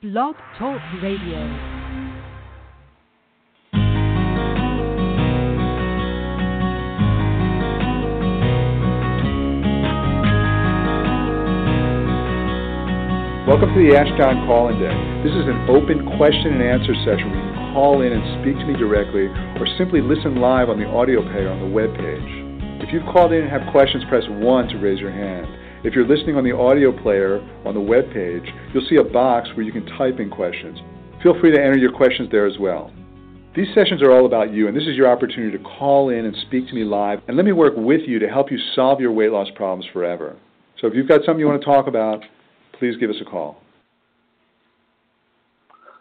Blog Talk Radio. Welcome to the Ask Jon Call In Day. This is an open question and answer session where you can call in and speak to me directly or simply listen live on the audio player on the web page. If you've called in and have questions, press 1 to raise your hand. If you're listening on the audio player on the web page, you'll see a box where you can type in questions. Feel free to enter your questions there as well. These sessions are all about you, and this is your opportunity to call in and speak to me live, and let me work with you to help you solve your weight loss problems forever. So if you've got something you want to talk about, please give us a call.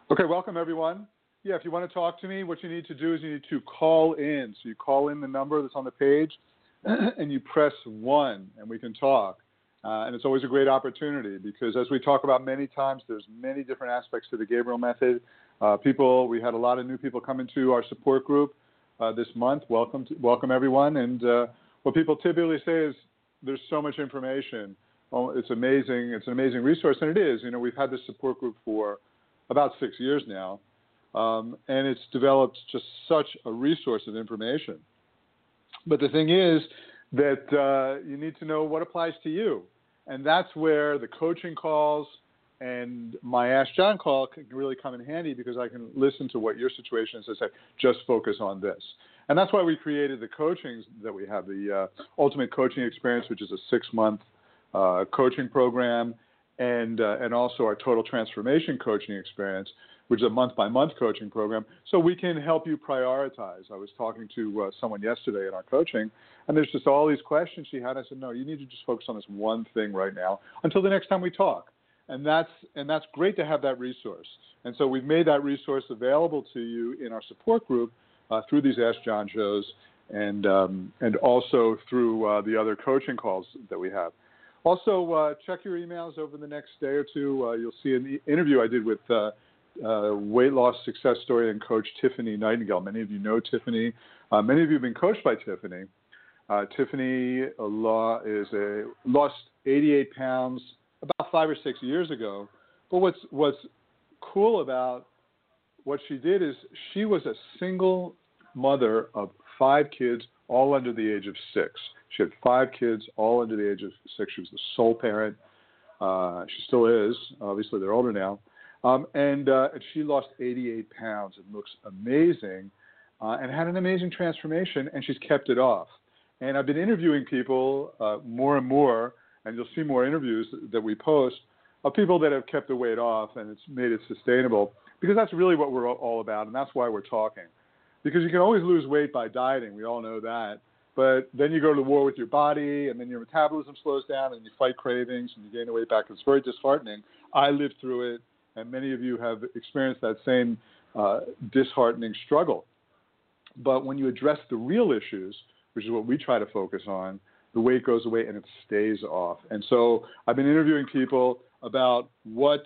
Okay, welcome everyone. Yeah, if you want to talk to me, what you need to do is you need to call in. So you call in the number that's on the page, and you press 1, and we can talk. Uh, and it's always a great opportunity because, as we talk about many times, there's many different aspects to the Gabriel method. Uh, people, we had a lot of new people come into our support group uh, this month. Welcome, to, welcome everyone. And uh, what people typically say is, "There's so much information. Oh, it's amazing. It's an amazing resource, and it is. You know, we've had this support group for about six years now, um, and it's developed just such a resource of information. But the thing is that uh, you need to know what applies to you and that's where the coaching calls and my Ask Jon call can really come in handy because I can listen to what your situation is and say, just focus on this. And that's why we created the coachings that we have the uh, Ultimate Coaching Experience, which is a six month uh, coaching program, and, uh, and also our Total Transformation Coaching Experience, which is a month by month coaching program. So we can help you prioritize. I was talking to uh, someone yesterday in our coaching, and there's just all these questions she had. I said, no, you need to just focus on this one thing right now until the next time we talk. And that's and that's great to have that resource. And so we've made that resource available to you in our support group uh, through these Ask Jon shows, and um, and also through uh, the other coaching calls that we have. Also, uh, check your emails over the next day or two. Uh, you'll see an interview I did with uh, weight loss success story and coach Tiffany Nightingale. Many of you know Tiffany. Uh, many of you have been coached by Tiffany. Uh, Tiffany Law is a lost 88 pounds about five or six years ago. But what's what's cool about what she did is she was a single mother of five kids, all under the age of six. She had five kids, all under the age of six. She was the sole parent. Uh, she still is. Obviously, they're older now. Um, and, uh, and she lost 88 pounds and looks amazing uh, and had an amazing transformation, and she's kept it off. And I've been interviewing people uh, more and more, and you'll see more interviews that we post of people that have kept the weight off and it's made it sustainable because that's really what we're all about, and that's why we're talking. Because you can always lose weight by dieting, we all know that. But then you go to war with your body, and then your metabolism slows down, and you fight cravings, and you gain the weight back. It's very disheartening. I lived through it, and many of you have experienced that same uh, disheartening struggle. But when you address the real issues, which is what we try to focus on, the weight goes away and it stays off. And so I've been interviewing people about what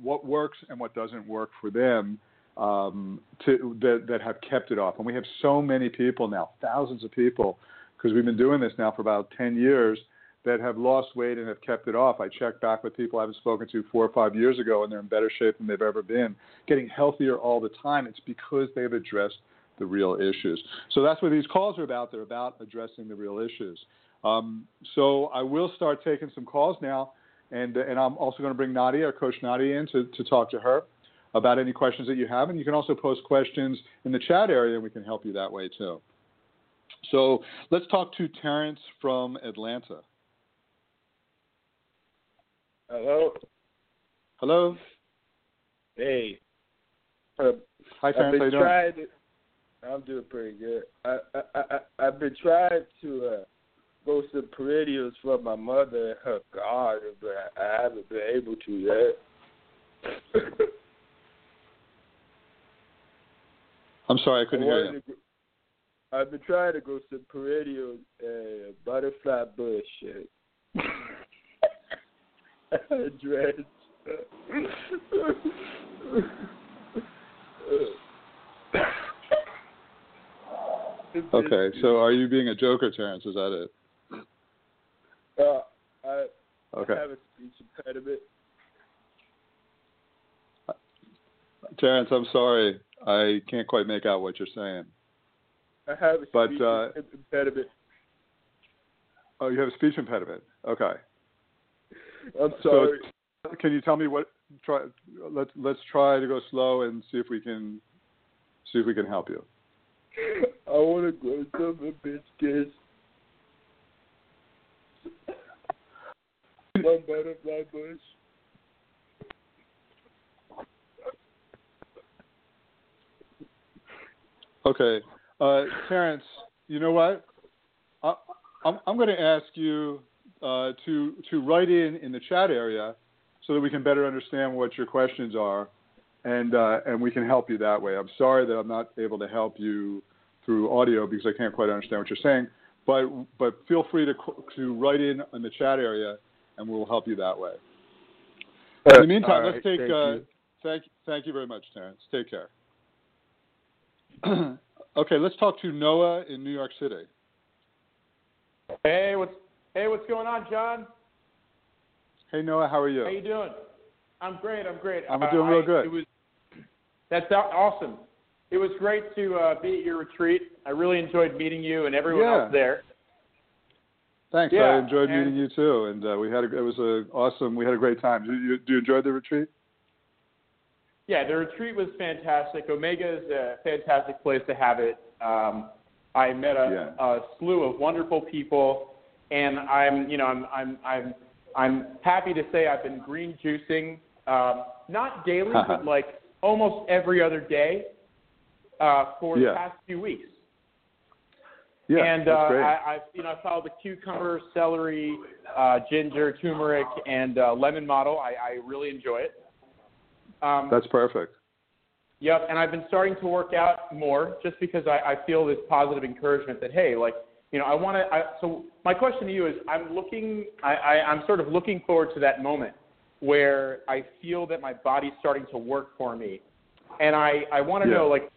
what works and what doesn't work for them um, to, that, that have kept it off. And we have so many people now, thousands of people, because we've been doing this now for about 10 years, that have lost weight and have kept it off. I check back with people I haven't spoken to four or five years ago, and they're in better shape than they've ever been, getting healthier all the time. It's because they've addressed the real issues. So that's what these calls are about. They're about addressing the real issues. Um, so I will start taking some calls now, and and I'm also going to bring Nadia, our coach Nadia, in to, to talk to her about any questions that you have, and you can also post questions in the chat area, and we can help you that way too. So let's talk to Terrence from Atlanta. Hello. Hello. Hey. Uh, Hi, Terrence. How you doing? Trying to, I'm doing pretty good. I, I, I, I've been trying to uh, go some perennials for my mother and her garden, but I haven't been able to yet. I'm sorry, I couldn't I hear you. to, I've been trying to grow some perennials and butterfly bush and dreads. Okay, so are you being a joker, Terrence? Is that it? Uh, I, okay. I have a speech impediment. Terrence, I'm sorry. I can't quite make out what you're saying. I have a But, speech uh, impediment. Oh, you have a speech impediment. Okay. I'm So- sorry. Can you tell me what? Try. Let's let's try to go slow and see if we can see if we can help you. I want to go some kiss. One butterfly bush. Okay, uh, Terrence. You know what? I, I'm I'm going to ask you uh, to to write in in the chat area so that we can better understand what your questions are, and uh, and we can help you that way. I'm sorry that I'm not able to help you through audio because I can't quite understand what you're saying. But but feel free to to write in in the chat area, and we'll help you that way. In the meantime, All let's take. thank uh, you. thank thank you very much, Terrence. Take care. okay, let's talk to Noah in New York City. Hey, what's hey, what's going on, Jon? Hey Noah, how are you? How you doing? I'm great. I'm great. I'm Uh, doing real I- good. It was that's awesome. It was great to uh, be at your retreat. I really enjoyed meeting you and everyone Yeah. else there. Thanks. Yeah, I enjoyed and- meeting you too, and uh, we had a, it was a awesome. We had a great time. Did you, do you enjoy the retreat? Yeah, the retreat was fantastic. Omega is a fantastic place to have it. Um, I met a, Yeah. a slew of wonderful people, and I'm, you know, I'm, I'm, I'm, I'm happy to say I've been green juicing, um, not daily, but like almost every other day uh, for Yeah. the past few weeks. Yeah, and uh. I, I, you know, I followed the cucumber, celery, uh, ginger, turmeric, and uh, lemon model. I, I really enjoy it. Um, that's perfect. Yep, and I've been starting to work out more just because I, I feel this positive encouragement that hey, like you know, I want to. I, so my question to you is, I'm looking, I, I, I'm sort of looking forward to that moment where I feel that my body's starting to work for me, and I, I want to Yeah. know like,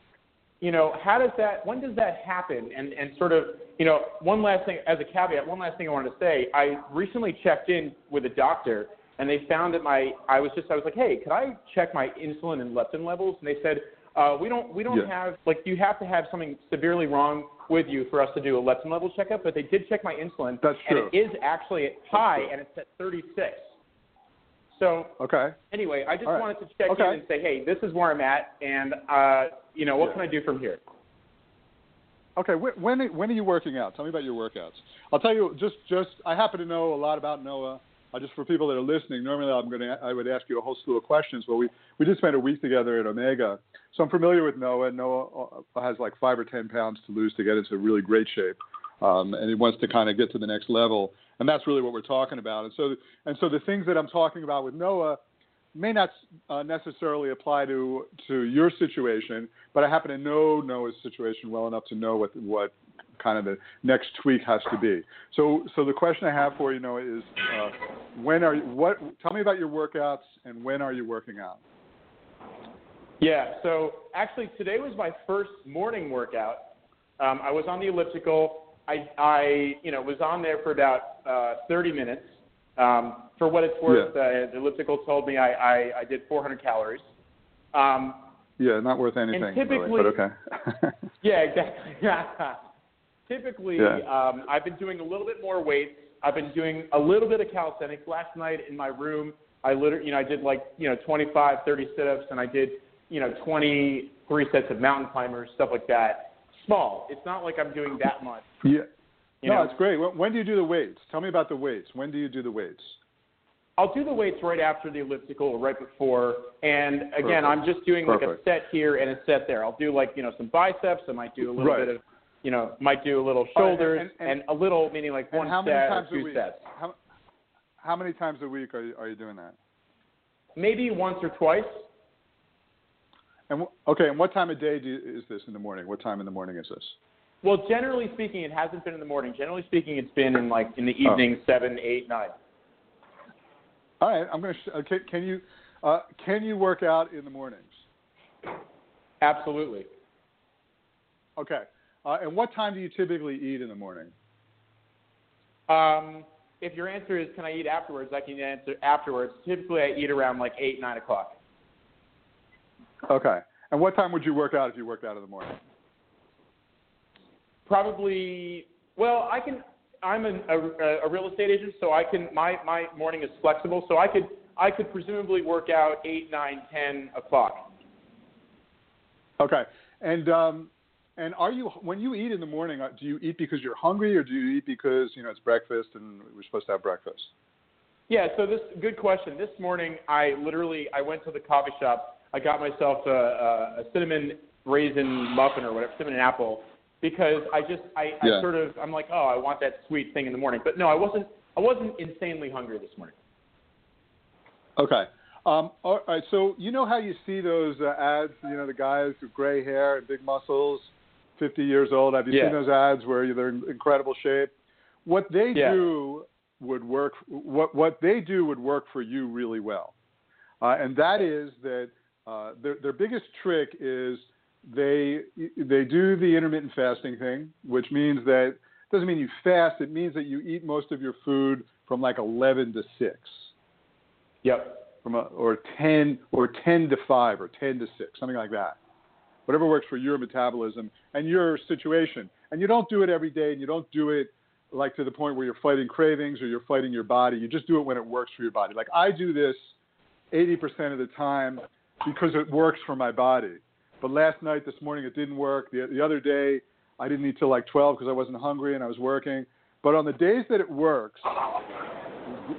you know, how does that, when does that happen? And and sort of, you know, one last thing as a caveat, one last thing I wanted to say, I recently checked in with a doctor and they found that my I was just I was like, hey, could I check my insulin and leptin levels? And they said, uh, we don't we don't Yeah. have like you have to have something severely wrong with you for us to do a leptin level checkup. But they did check my insulin, That's true. and it is actually high, and it's at 36. So Okay. anyway, I just right. wanted to check Okay. in and say, hey, this is where I'm at, and uh, you know, what Yeah. can I do from here? Okay. Wh- When when are you working out? Tell me about your workouts. I'll tell you. Just just I happen to know a lot about Noah. Uh, just for people that are listening, normally I'm going to I would ask you a whole slew of questions, but we we just spent a week together at Omega, so I'm familiar with Noah. Noah uh, has like five or ten pounds to lose to get into really great shape, um, and he wants to kind of get to the next level, and that's really what we're talking about. And so and so the things that I'm talking about with Noah may not uh, necessarily apply to to your situation, but I happen to know Noah's situation well enough to know what what kind of the next tweak has to be. So so the question I have for you, Noah, is uh, when are you, what? Tell me about your workouts and when are you working out? Yeah, so actually today was my first morning workout. Um, I was on the elliptical. I, I, you know, was on there for about uh, 30 minutes. Um, for what it's worth, uh, the elliptical told me I, I, I did 400 calories. Um, Yeah, not worth anything, really, typically- but okay. yeah, exactly. Typically, Yeah. um, I've been doing a little bit more weights. I've been doing a little bit of calisthenics. Last night in my room, I literally, you know, I did like, you know, 25, 30 sit-ups, and I did, you know, 23 sets of mountain climbers, stuff like that. Small. It's not like I'm doing that much. yeah. You no, know? it's great. When, do you do the weights? Tell me about the weights. When do you do the weights? I'll do the weights right after the elliptical or right before. And again, Perfect. I'm just doing like a set here and a set there. I'll do like, you know, some biceps. I might do a little Right. bit of, you know, might do a little shoulders and- and- a little, meaning like one and how many set times or two sets. How, how many times a week are you, are you doing that? Maybe once or twice. And okay, and what time of day do you, is this in the morning? What time in the morning is this? Well, generally speaking, it hasn't been in the morning. Generally speaking, it's been in like in the Oh. evening, seven, eight, nine. All right, I'm going to. Sh- okay, can you uh, can you work out in the mornings? Absolutely. Okay, uh, and what time do you typically eat in the morning? Um, if your answer is can I eat afterwards, I can answer afterwards. Typically, I eat around like eight, nine o'clock. Okay. And what time would you work out if you worked out in the morning? Probably. Well, I can. I'm an, a, a real estate agent, so I can. My my morning is flexible, so I could I could presumably work out eight, nine, ten o'clock. Okay. And um, and are you when you eat in the morning? uh, Do you eat because you're hungry, or do you eat because you know it's breakfast and we're supposed to have breakfast? Yeah. So this good question. This morning, I literally I went to the coffee shop. I got myself a, a, a cinnamon raisin muffin or whatever, cinnamon apple, because I just I, Yeah. I sort of I'm like, oh, I want that sweet thing in the morning. But no, I wasn't I wasn't insanely hungry this morning. Okay. Um, all right. So you know how you see those uh, ads? You know the guys with gray hair and big muscles, 50 years old. Have you Yeah. seen those ads where they're in incredible shape? What they Yeah. do would work. What what they do would work for you really well, uh, and that is that uh, their their biggest trick is they they do the intermittent fasting thing, which means that doesn't mean you fast. It means that you eat most of your food from like 11 to 6 Yep. from a, or 10 or 10 to 5 or 10 to 6 something like that whatever works for your metabolism and your situation. And you don't do it every day and you don't do it like to the point where you're fighting cravings or you're fighting your body. You just do it when it works for your body. Like i do this 80% of the time because it works for my body. But last night this morning it didn't work. The, the other day i didn't eat till like 12 because i wasn't hungry and i was working. But on the days that it works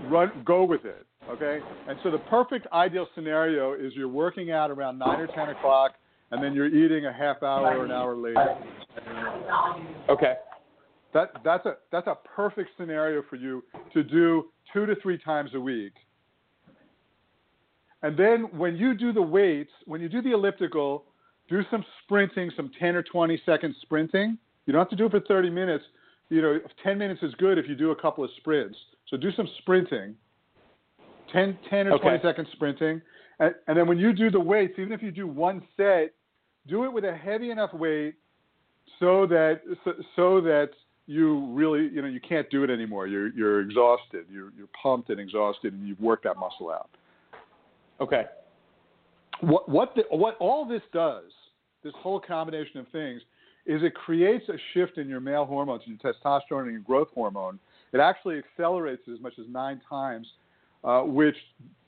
run go with it okay? And so the perfect ideal scenario is you're working out around 9 or 10 o'clock and then you're eating a half hour or an hour later. Okay. that that's a that's a perfect scenario for you to do two to three times a week. And then when you do the weights when you do the elliptical do some sprinting some 10 or 20 second sprinting. You don't have to do it for 30 minutes. You know 10 minutes is good if you do a couple of sprints. So do some sprinting. 10, 10 or Okay. 20 second sprinting. And, and then when you do the weights even if you do one set do it with a heavy enough weight so that so, so that you really you know you can't do it anymore you're you're exhausted you're you're pumped and exhausted and you've worked that muscle out Okay. what what the, what all this does, this whole combination of things, is it creates a shift in your male hormones, in your testosterone and your growth hormone. It actually accelerates it as much as nine times, uh, which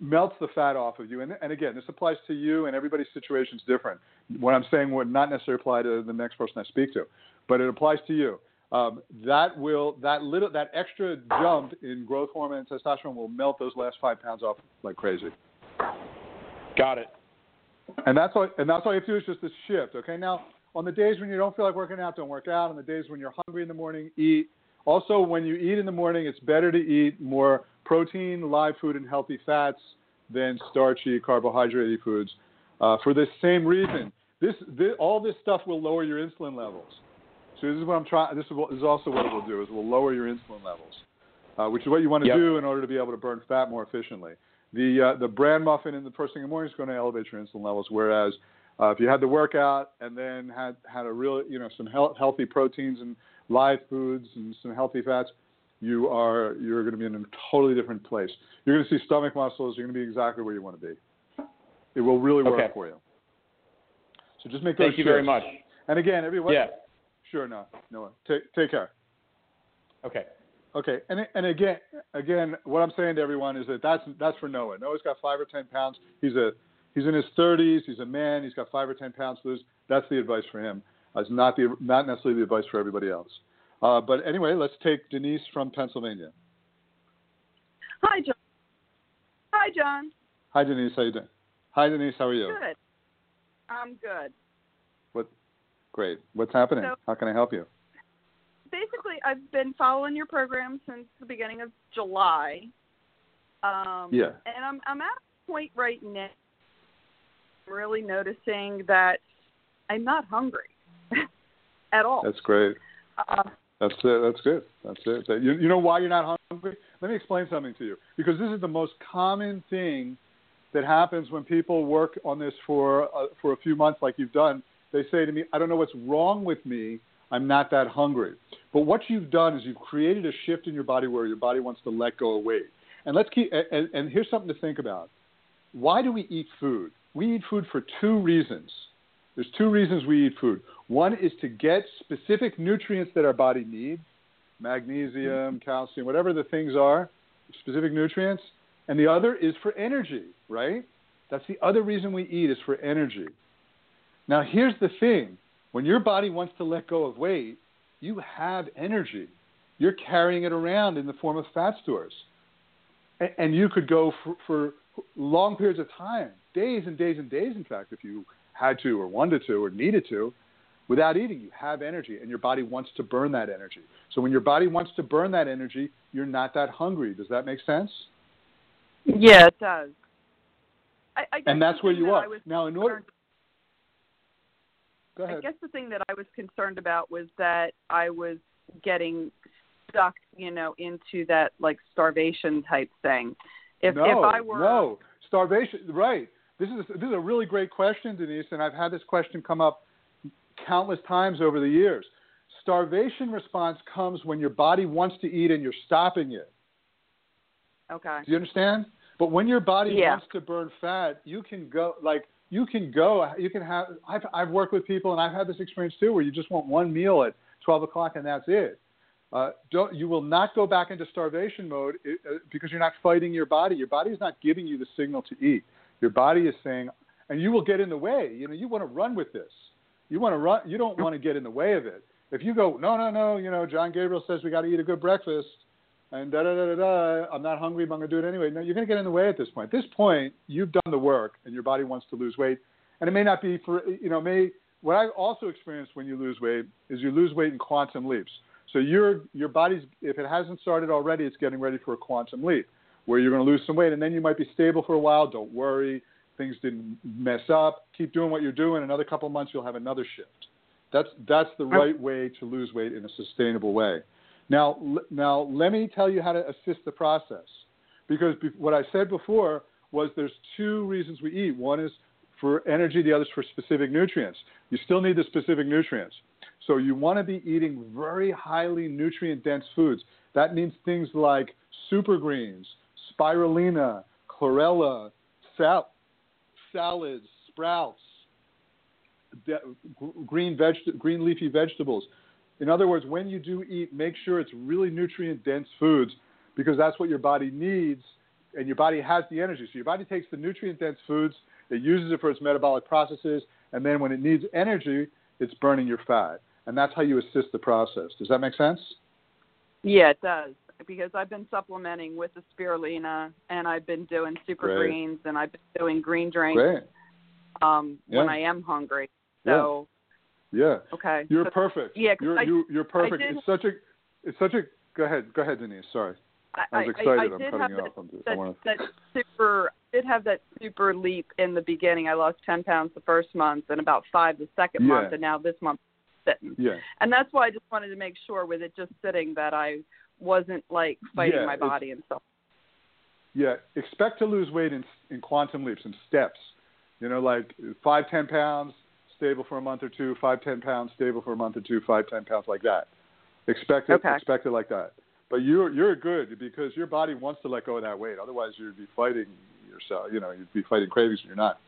melts the fat off of you. And, and again, this applies to you, and everybody's situation is different. What I'm saying would not necessarily apply to the next person I speak to, but it applies to you. Um, that will that little that extra jump in growth hormone and testosterone will melt those last five pounds off like crazy. Got it. And that's all. And that's all you have to do is just this shift. Okay. Now, on the days when you don't feel like working out, don't work out. On the days when you're hungry in the morning, eat. Also, when you eat in the morning, it's better to eat more protein, live food, and healthy fats than starchy, carbohydrate foods. Uh, for this same reason, this, this all this stuff will lower your insulin levels. So this is what I'm trying. This is, this is also what it will do. Is it will lower your insulin levels, uh, which is what you want to Yep. do in order to be able to burn fat more efficiently. The uh, the bran muffin in the first thing in the morning is going to elevate your insulin levels. Whereas uh, if you had the workout and then had had a real you know some health, healthy proteins and live foods and some healthy fats, you are you're going to be in a totally different place. You're going to see stomach muscles. You're going to be exactly where you want to be. It will really work Okay. for you. So just make those. Thank you very much. And again, everyone. Yeah. Sure. No. No. Take take care. Okay. Okay, and and again, again, what I'm saying to everyone is that that's that's for Noah. Noah's got five or ten pounds. He's a he's in his 30s. He's a man. He's got five or ten pounds to lose. That's the advice for him. It's not the not necessarily the advice for everybody else. Uh, but anyway, let's take Denise from Pennsylvania. Hi, Jon. Hi, Jon. Hi, Denise. How you doing? Hi, Denise. How are you? Good. I'm good. What? Great. What's happening? So- How can I help you? Basically, I've been following your program since the beginning of July. Um, Yeah. And I'm I'm at a point right now. I'm really noticing that I'm not hungry at all. That's great. Uh, That's it. That's good. That's it. That- You, you know why you're not hungry? Let me explain something to you. Because this is the most common thing that happens when people work on this for uh, for a few months, like you've done. They say to me, "I don't know what's wrong with me. I'm not that hungry." But what you've done is you've created a shift in your body where your body wants to let go of weight. And let's keep. And, and here's something to think about. Why do we eat food? we eat food for two reasons. There's two reasons we eat food. One is to get specific nutrients that our body needs magnesium, mm-hmm. calcium, whatever the things are, specific nutrients. And the other is for energy, right? That's the other reason we eat is for energy. Now, here's the thing when your body wants to let go of weight, you have energy. You're carrying it around in the form of fat stores. And you could go for, for long periods of time, days and days and days, in fact, if you had to or wanted to or needed to, without eating. You have energy, and your body wants to burn that energy. So when your body wants to burn that energy, you're not that hungry. Does that make sense? Yeah, it does. I, I and that's where you that are. Now, in order. Go ahead. I guess the thing that I was concerned about was that I was getting stuck, you know, into that like starvation type thing. If no, if I were no starvation, right? This is this is a really great question, Denise, and I've had this question come up countless times over the years. Starvation response comes when your body wants to eat and you're stopping it. Okay. Do you understand? But when your body yeah. wants to burn fat, you can go like you can go. You can have. I've I've worked with people and I've had this experience too, where you just want one meal at 12 o'clock and that's it. Uh, don't, you will not go back into starvation mode uh, because you're not fighting your body. Your body is not giving you the signal to eat. Your body is saying, and you will get in the way. You know, you want to run with this. You want to run. You don't want to get in the way of it. If you go, no, no, no. You know, Jon Gabriel says we got to eat a good breakfast, and da da da da da. I'm not hungry, but I'm going to do it anyway. No, you're going to get in the way at this point. At this point, you've done the work, and your body wants to lose weight, and it may not be for you know may. What I also experienced when you lose weight is you lose weight in quantum leaps. So your your body's if it hasn't started already, it's getting ready for a quantum leap where you're going to lose some weight, and then you might be stable for a while. Don't worry things didn't mess up. Keep doing what you're doing. Another couple of months, you'll have another shift. That's that's the right way to lose weight in a sustainable way. Now, now let me tell you how to assist the process, because what I said before was there's two reasons we eat. One is for energy, the other is for specific nutrients. You still need the specific nutrients. So you want to be eating very highly nutrient dense foods. That means things like super greens, spirulina, chlorella, sal- salads, sprouts, de- green, veg- green leafy vegetables. In other words, when you do eat, make sure it's really nutrient dense foods because that's what your body needs and your body has the energy. So your body takes the nutrient dense foods, it uses it for its metabolic processes, and then when it needs energy, it's burning your fat. And that's how you assist the process. Does that make sense? Yeah, it does because I've been supplementing with the spirulina and I've been doing super Great. greens and I've been doing green drinks Great. um Yeah. when I am hungry. So Yeah. okay. You're So- perfect. Yeah, You're I- you, you're perfect. did- It's such a it's such a go ahead. Go ahead, Denise. Sorry. I, I was I- excited. I, I'm did cutting have you that, off. I'm just, that, I to that super did have that super leap in the beginning. I lost ten pounds the first month and about five the second Yeah. month and now this month sitting. Yeah. And that's why I just wanted to make sure with it just sitting that I wasn't like fighting Yeah, my body and stuff. Yeah, expect to lose weight in in quantum leaps and steps. You know, like five, ten pounds, stable for a month or two. Five, ten pounds, stable for a month or two. Five, ten pounds, like that. Expect it. Okay. Expect it like that. But you're you're good because your body wants to let go of that weight. Otherwise, you'd be fighting yourself. You know, you'd be fighting cravings you're not.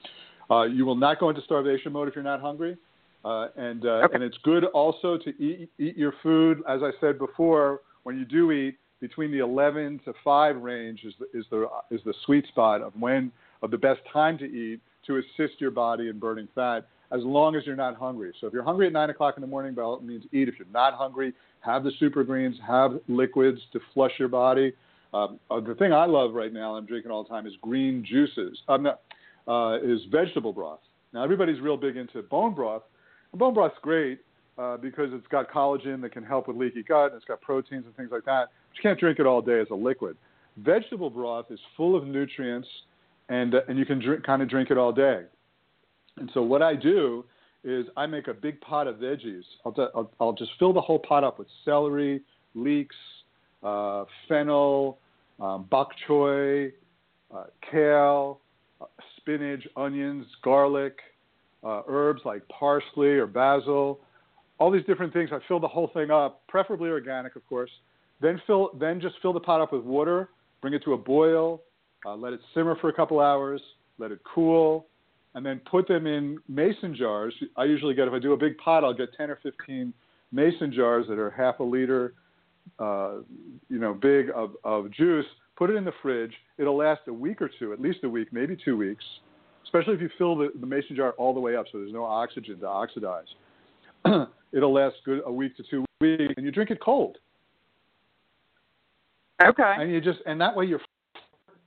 Uh, you will not go into starvation mode if you're not hungry. Uh, and uh, Okay. and it's good also to eat eat your food. As I said before, when you do eat, between the 11 to 5 range is the, is the is the sweet spot of when of the best time to eat to assist your body in burning fat as long as you're not hungry. So if you're hungry at nine o'clock in the morning, by all means eat. If you're not hungry, have the super greens, have liquids to flush your body. Um, uh, the thing I love right now, I'm drinking all the time, is green juices. I'm not, uh, is vegetable broth. Now everybody's real big into bone broth. And bone broth's great uh, because it's got collagen that can help with leaky gut, and it's got proteins and things like that. But you can't drink it all day as a liquid. Vegetable broth is full of nutrients, and uh, and you can drink, kind of drink it all day. And so what I do is I make a big pot of veggies. I'll, t- I'll, I'll just fill the whole pot up with celery, leeks, uh, fennel, um, bok choy, uh, kale, uh, spinach, onions, garlic, uh, herbs like parsley or basil, all these different things. I fill the whole thing up, preferably organic, of course. Then fill, then just fill the pot up with water. Bring it to a boil. Uh, let it simmer for a couple hours. Let it cool. and then put them in mason jars. I usually get if I do a big pot, I'll get 10 or 15 mason jars that are half a liter, uh, you know, big of, of juice. Put it in the fridge. It'll last a week or two, at least a week, maybe two weeks. Especially if you fill the, the mason jar all the way up, so there's no oxygen to oxidize. It'll last good a week to two weeks, and you drink it cold. Okay. And you just and that way you're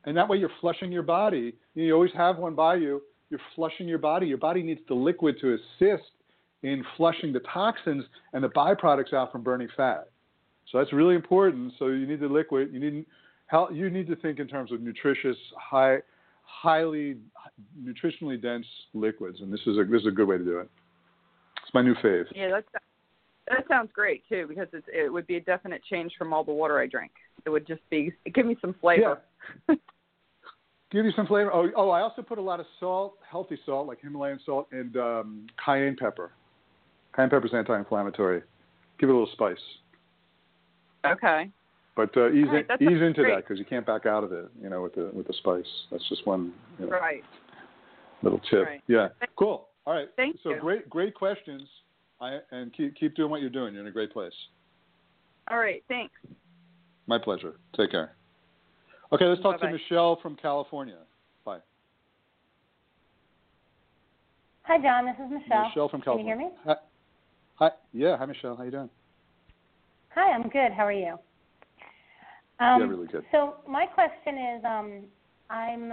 and that way you're flushing your body. You always have one by you. You're flushing your body. Your body needs the liquid to assist in flushing the toxins and the byproducts out from burning fat. So that's really important. So you need the liquid. You need how you need to think in terms of nutritious, high, highly nutritionally dense liquids, and this is a this is a good way to do it. It's my new fave. Yeah, that's that sounds great too because it's, it would be a definite change from all the water I drink. It would just be give me some flavor. Yeah. Give you some flavor. Oh, oh, I also put a lot of salt, healthy salt like Himalayan salt, and um, cayenne pepper. Cayenne pepper is anti-inflammatory. Give it a little spice. Okay. But uh, ease right, in, ease into great. that because you can't back out of it. You know, with the with the spice. That's just one you know, Right. little tip. Right. Yeah. Cool. All right. Thank so you. great great questions. I, and keep keep doing what you're doing. You're in a great place. All right. Thanks. My pleasure. Take care. Okay, let's talk Bye-bye. to Michelle from California. Bye. Hi, Jon. This is Michelle. Michelle from California. Can you hear me? Hi. Hi. Yeah. Hi, Michelle. How you doing? Hi, I'm good. How are you? Um, Yeah, really good. So my question is, um, I'm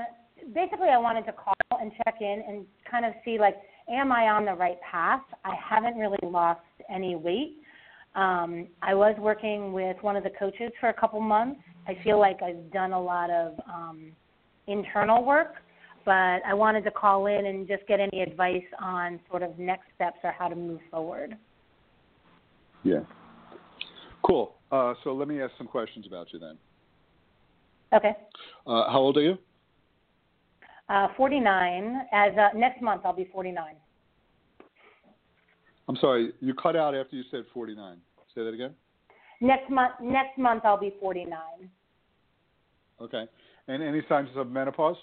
basically I wanted to call and check in and kind of see like, am I on the right path? I haven't really lost any weight. Um, I was working with one of the coaches for a couple months. I feel like I've done a lot of um, internal work, but I wanted to call in and just get any advice on sort of next steps or how to move forward. Yeah. Cool. Uh, so let me ask some questions about you then. Okay. Uh, how old are you? Uh, 49. As uh, next month, I'll be 49. I'm sorry, you cut out after you said 49. Say that again. Next month, next month I'll be 49. Okay. And any signs of menopause?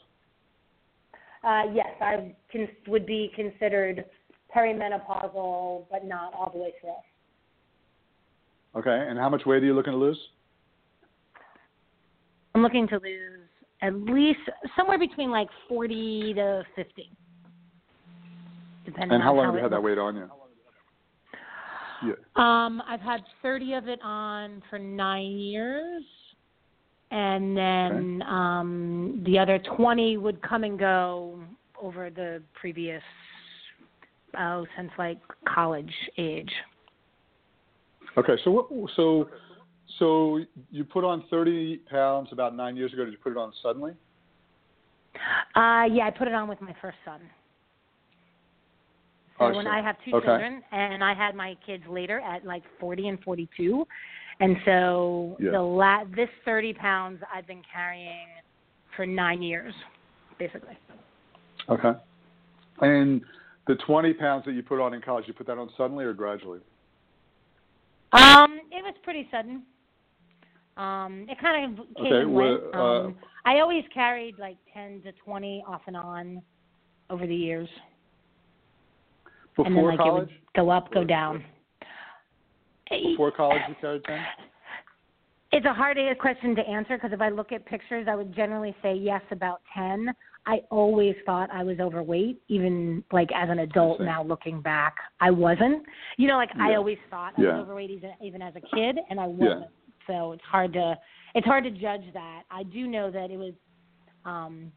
Uh, yes, I can, would be considered perimenopausal, but not all the way through. Okay. And how much weight are you looking to lose? I'm looking to lose at least somewhere between like 40 to 50, depending And how on long how have you had that weight on you? Yeah. Um, I've had 30 of it on for nine years, and then um, the other 20 would come and go over the previous, oh, since like college age. Okay. So what, so so you put on 30 pounds about nine years ago. Did you put it on suddenly? Uh, yeah, I put it on with my first son. So Oh, when sure. I have two Okay. children, and I had my kids later at like 40 and 42, and so Yeah. the la- this 30 pounds I've been carrying for nine years, basically. Okay. And the 20 pounds that you put on in college, you put that on suddenly or gradually? Um, it was pretty sudden. Um, it kind of came Okay, and well, went. uh, Um, I always carried like 10 to 20 off and on over the years, Before and then like college? it would go up, go down. Before college, you carried 10? It's a hard question to answer because if I look at pictures, I would generally say yes about 10. I always thought I was overweight, even like as an adult now looking back. I wasn't. You know, like I always thought I Yeah. was overweight even, even as a kid, and I wasn't. So it's hard to it's hard to judge that. I do know that it was um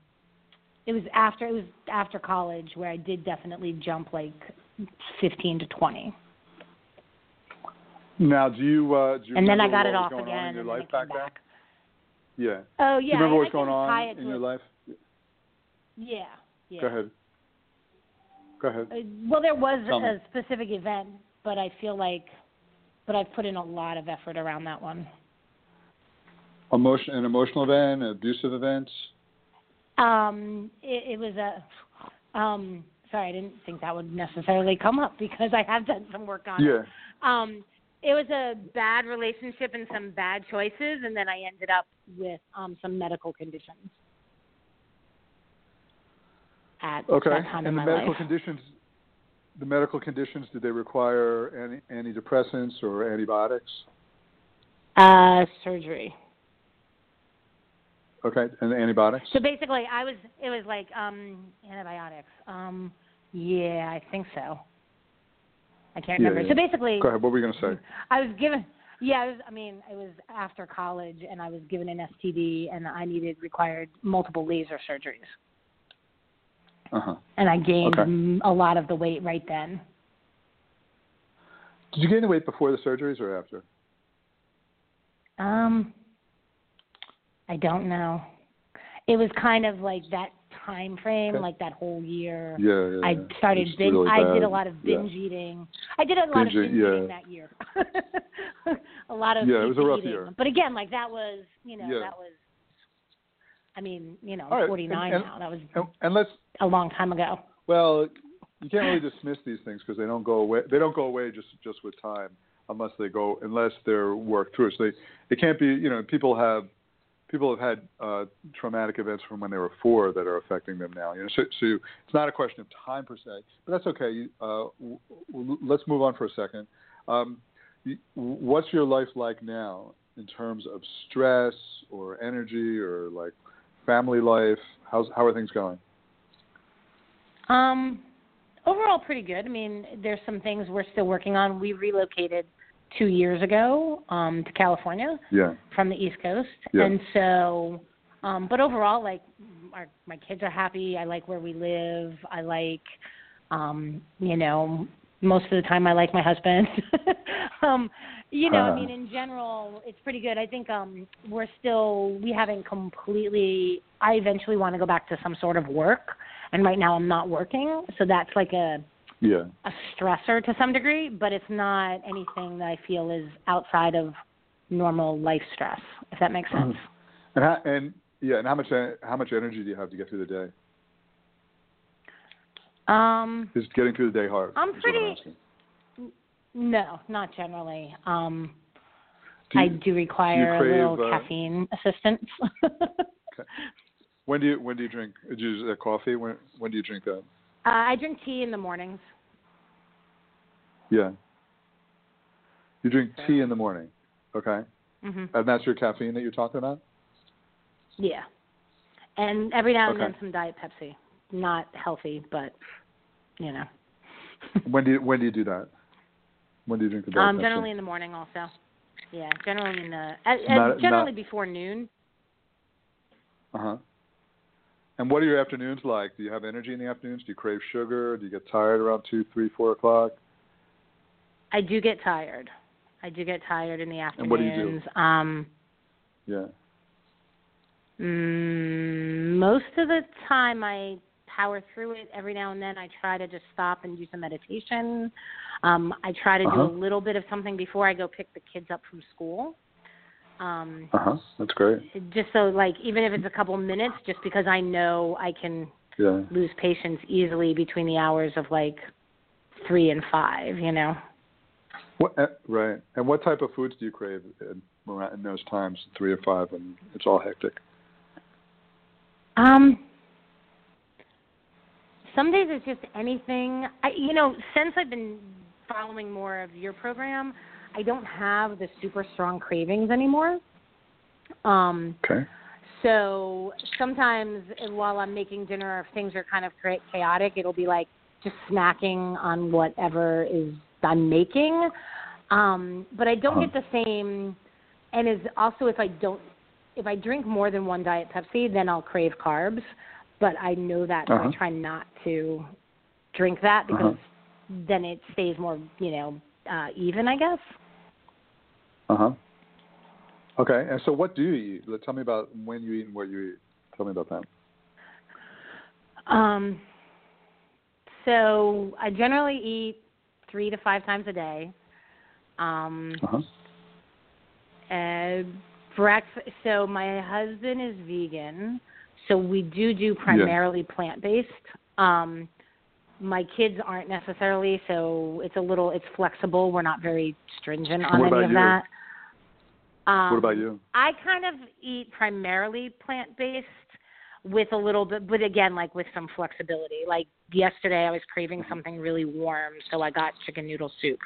it was after it was after college where I did definitely jump like 15 to 20. Now, do you, uh, do you and then I got it off on again in your life came back then? back. Yeah. Oh Do yeah. you remember I, what's I going on in your life? Yeah. Yeah. Go ahead. Go ahead. Uh, Well, there was Tell me. a specific event, but I feel like, but I've put in a lot of effort around that one. Emotion, an emotional event, abusive events. Um, it, it was a, um, sorry, I didn't think that would necessarily come up because I have done some work on it. Yeah. Um, it was a bad relationship and some bad choices, and then I ended up with um, some medical conditions. at Okay. and the medical life. conditions, the medical conditions, did they require any antidepressants or antibiotics? Uh, surgery. Okay, and antibiotics. So basically, I was it was like um antibiotics. Um, yeah, I think so. I can't remember. yeah. So basically, Go ahead. What were you going to say? I was given. Yeah, I was. I mean, it was after college, and I was given an STD, and I needed required multiple laser surgeries, Uh huh. and I gained Okay. a lot of the weight right then. Did you gain the weight before the surgeries or after? Um, I don't know. It was kind of like that time frame, like that whole year. Yeah, yeah. I started binge. really I did a lot of Yeah. binge eating. I did a lot Binge of binge yeah. eating that year. a lot of Yeah, it was a eating. rough year. But again, like that was, you know, Yeah. that was. I mean, you know, right, I'm 49 and- now. That was And, and let's a long time ago. well, you can't really dismiss these things because they don't go away. They don't go away just just with time unless they go unless they're worked through. So they it can't be. You know, people have people have had uh, traumatic events from when they were four that are affecting them now. You know, so, so it's not a question of time per se, but that's okay. You, uh, w- w- let's move on for a second. Um, what's your life like now in terms of stress or energy or like family life? How's how are things going? Um, overall, pretty good. I mean, there's some things we're still working on. We relocated two years ago um, to California Yeah. from the East Coast, Yeah. and so, um, but overall, like, our, my kids are happy. I like where we live. I like, um, you know, most of the time I like my husband. um, you know, I Uh-huh. mean, in general, it's pretty good. I think um, we're still we haven't completely. I eventually want to go back to some sort of work, and right now I'm not working, so that's like a Yeah. a stressor to some degree, but it's not anything that I feel is outside of normal life stress, if that makes sense. And how, and yeah, and how much how much energy do you have to get through the day? Um, Is getting through the day hard? I'm pretty- no, not generally. Um, Do you- I do require crave, a little uh, caffeine assistance. Okay. When do you when do you drink? Do you use uh, coffee? When when do you drink that? Uh, I drink tea in the mornings. Yeah. You drink tea in the morning, okay? hmm And that's your caffeine that you're talking about? Yeah, and every now and Okay. then some Diet Pepsi. Not healthy, but you know. when do you when do you do that? When do you drink the Diet um, Pepsi? generally in the morning, also. Yeah, generally in the uh, Not- generally not- before noon. Uh huh. And what are your afternoons like? Do you have energy in the afternoons? Do you crave sugar? Do you get tired around two, three, four o'clock? I do get tired. I do get tired in the afternoons. And what do you do? Um, Yeah. mm, most of the time, I power through it. Every now and then, I try to just stop and do some meditation. Um, I try to do Uh-huh. a little bit of something before I go pick the kids up from school. Um, Uh huh. That's great. just so, like, even if it's a couple minutes, just because I know I can Yeah. lose patience easily between the hours of like three and five. You know. What, uh, right. And what type of foods do you crave in, in those times, three or five, when it's all hectic? Um, some days it's just anything. I, you know, since I've been following more of your program, I don't have the super strong cravings anymore. Um, Okay. so sometimes while I'm making dinner, if things are kind of cha- chaotic, it'll be like just snacking on whatever is I'm making. Um, but I don't Uh-huh. get the same. And is also if I don't, if I drink more than one diet Pepsi, then I'll crave carbs. But I know that, so Uh-huh. I try not to drink that because Uh-huh. then it stays more, you know, uh, even. I guess. Uh huh. Okay. And so, what do you eat? Tell me about when you eat and what you eat. Tell me about that. Um, so I generally eat three to five times a day. Um, Uh huh. and breakfast. So my husband is vegan, so we do do primarily plant based. Um, my kids aren't necessarily, so it's a little it's flexible. We're not very stringent on What any about of you? that. Um, what about you? I kind of eat primarily plant based, with a little bit, but again, like with some flexibility. Like yesterday, I was craving something really warm, so I got chicken noodle soup.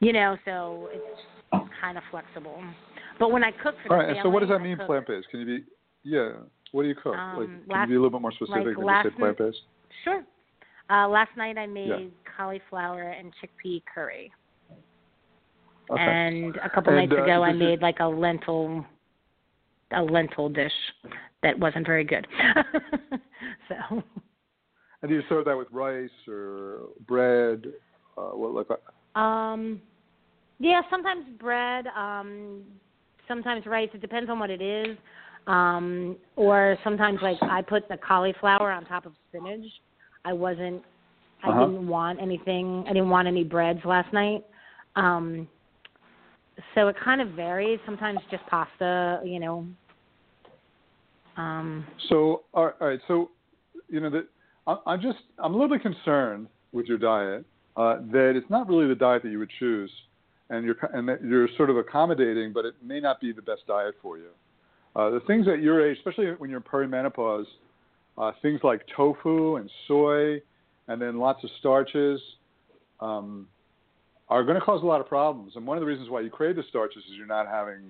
You know, so it's kind of flexible. But when I cook for the All right. And so, what does that I mean, plant based? Can you be? Yeah. What do you cook? Um, like, can last- you be a little bit more specific like than just say plant based? Sure. Uh, last night I made Yeah. cauliflower and chickpea curry, Okay. and a couple And, nights uh, ago I made like a lentil, a lentil dish that wasn't very good. so And do you serve that with rice or bread? Uh, what like? Um, yeah, sometimes bread, um, sometimes rice. It depends on what it is. Um, or sometimes like I put the cauliflower on top of spinach. I wasn't. I Uh-huh. didn't want anything. I didn't want any breads last night. Um, so it kind of varies. Sometimes just pasta. You know. Um, So, all right. So, you know, that I'm just I'm a little bit concerned with your diet uh, that it's not really the diet that you would choose, and you're and that you're sort of accommodating, but it may not be the best diet for you. Uh, the things at your age, especially when you're perimenopause, uh, things like tofu and soy, and then lots of starches, um, are going to cause a lot of problems. And one of the reasons why you crave the starches is you're not having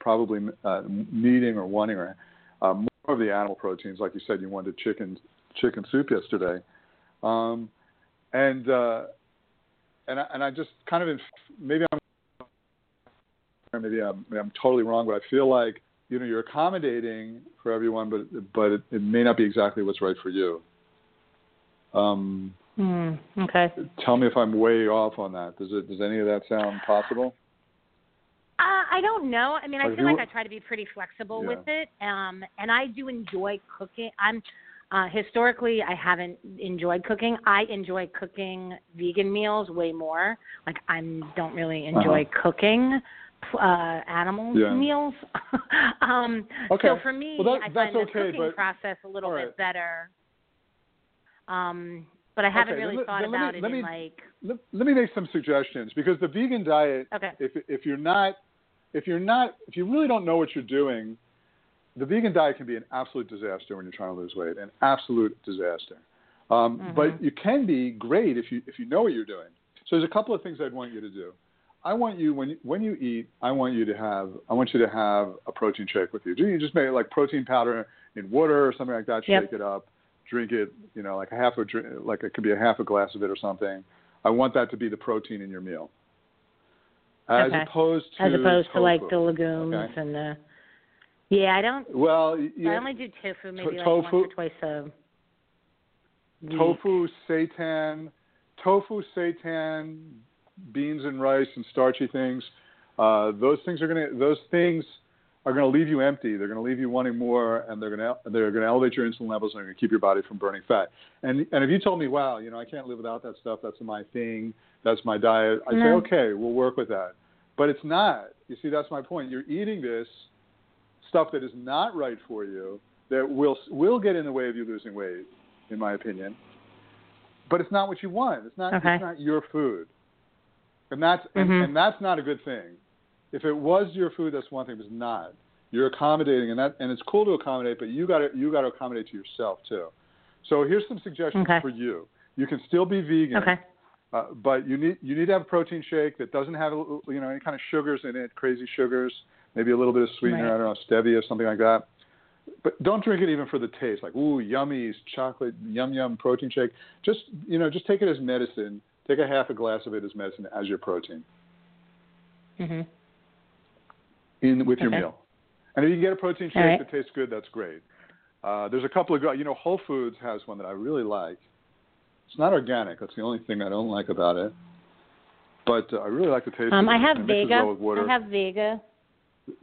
probably uh, needing or wanting or uh, more of the animal proteins, like you said, you wanted chicken chicken soup yesterday, um, and uh, and I, and I just kind of maybe I'm maybe I'm, maybe I'm totally wrong, but I feel like you know you're accommodating for everyone, but but it, it may not be exactly what's right for you. Um, hmm, okay. tell me if I'm way off on that. Does it does any of that sound possible? Uh, I don't know. I mean, I feel like I try to be pretty flexible Yeah. with it, um, and I do enjoy cooking. I'm uh, historically I haven't enjoyed cooking. I enjoy cooking vegan meals way more. Like I don't really enjoy cooking uh animal Yeah. meals. um, Okay. So for me, Well, that- I find the cooking but- process a little all bit better. Um, but I haven't Okay, really let- thought then let me- about it let in me- like Let, let me make some suggestions because the vegan diet okay. if if you're not if you're not if you really don't know what you're doing, the vegan diet can be an absolute disaster when you're trying to lose weight, an absolute disaster. Um, Mhm. But you can be great if you if you know what you're doing. So there's a couple of things I'd want you to do. I want you when you, when you eat, I want you to have I want you to have a protein shake with you. Do you just make like protein powder in water or something like that. Yep. Shake it up, drink it. You know, like a half a drink, like it could be a half a glass of it or something. I want that to be the protein in your meal, as Okay. opposed to As opposed to like the legumes Okay. and the yeah, I don't Well, I only do tofu maybe like tofu- once or twice a week. tofu, seitan, tofu, seitan, beans and rice and starchy things. Uh, those things are gonna those things are gonna leave you empty. They're gonna leave you wanting more, and they're gonna they're gonna elevate your insulin levels and they're gonna keep your body from burning fat. And and if you told me, wow, you know, I can't live without that stuff. That's my thing. That's my diet. I'd say, okay, we'll work with that. But it's not. You see, that's my point. You're eating this stuff that is not right for you that will will get in the way of you losing weight, in my opinion. But it's not what you want. It's not. Okay. It's not your food, and that's Mhm. and, and that's not a good thing. If it was your food, that's one thing. But it's not. You're accommodating, and that and it's cool to accommodate, but you got to you got to accommodate to yourself too. So here's some suggestions Okay. for you. You can still be vegan, Okay. uh, but you need you need to have a protein shake that doesn't have you know any kind of sugars in it, crazy sugars, maybe a little bit of sweetener, Right. I don't know, stevia, or something like that. But don't drink it even for the taste, like ooh, yummies, chocolate, yum yum protein shake. Just you know, just take it as medicine. Take a half a glass of it as medicine as your protein Mhm. In with your Okay. meal. And if you can get a protein shake right. that tastes good, that's great. Uh, there's a couple of good- you know Whole Foods has one that I really like. It's not organic. That's the only thing I don't like about it. But uh, I really like the taste. Um of it. I have Vega. well water. I have Vega.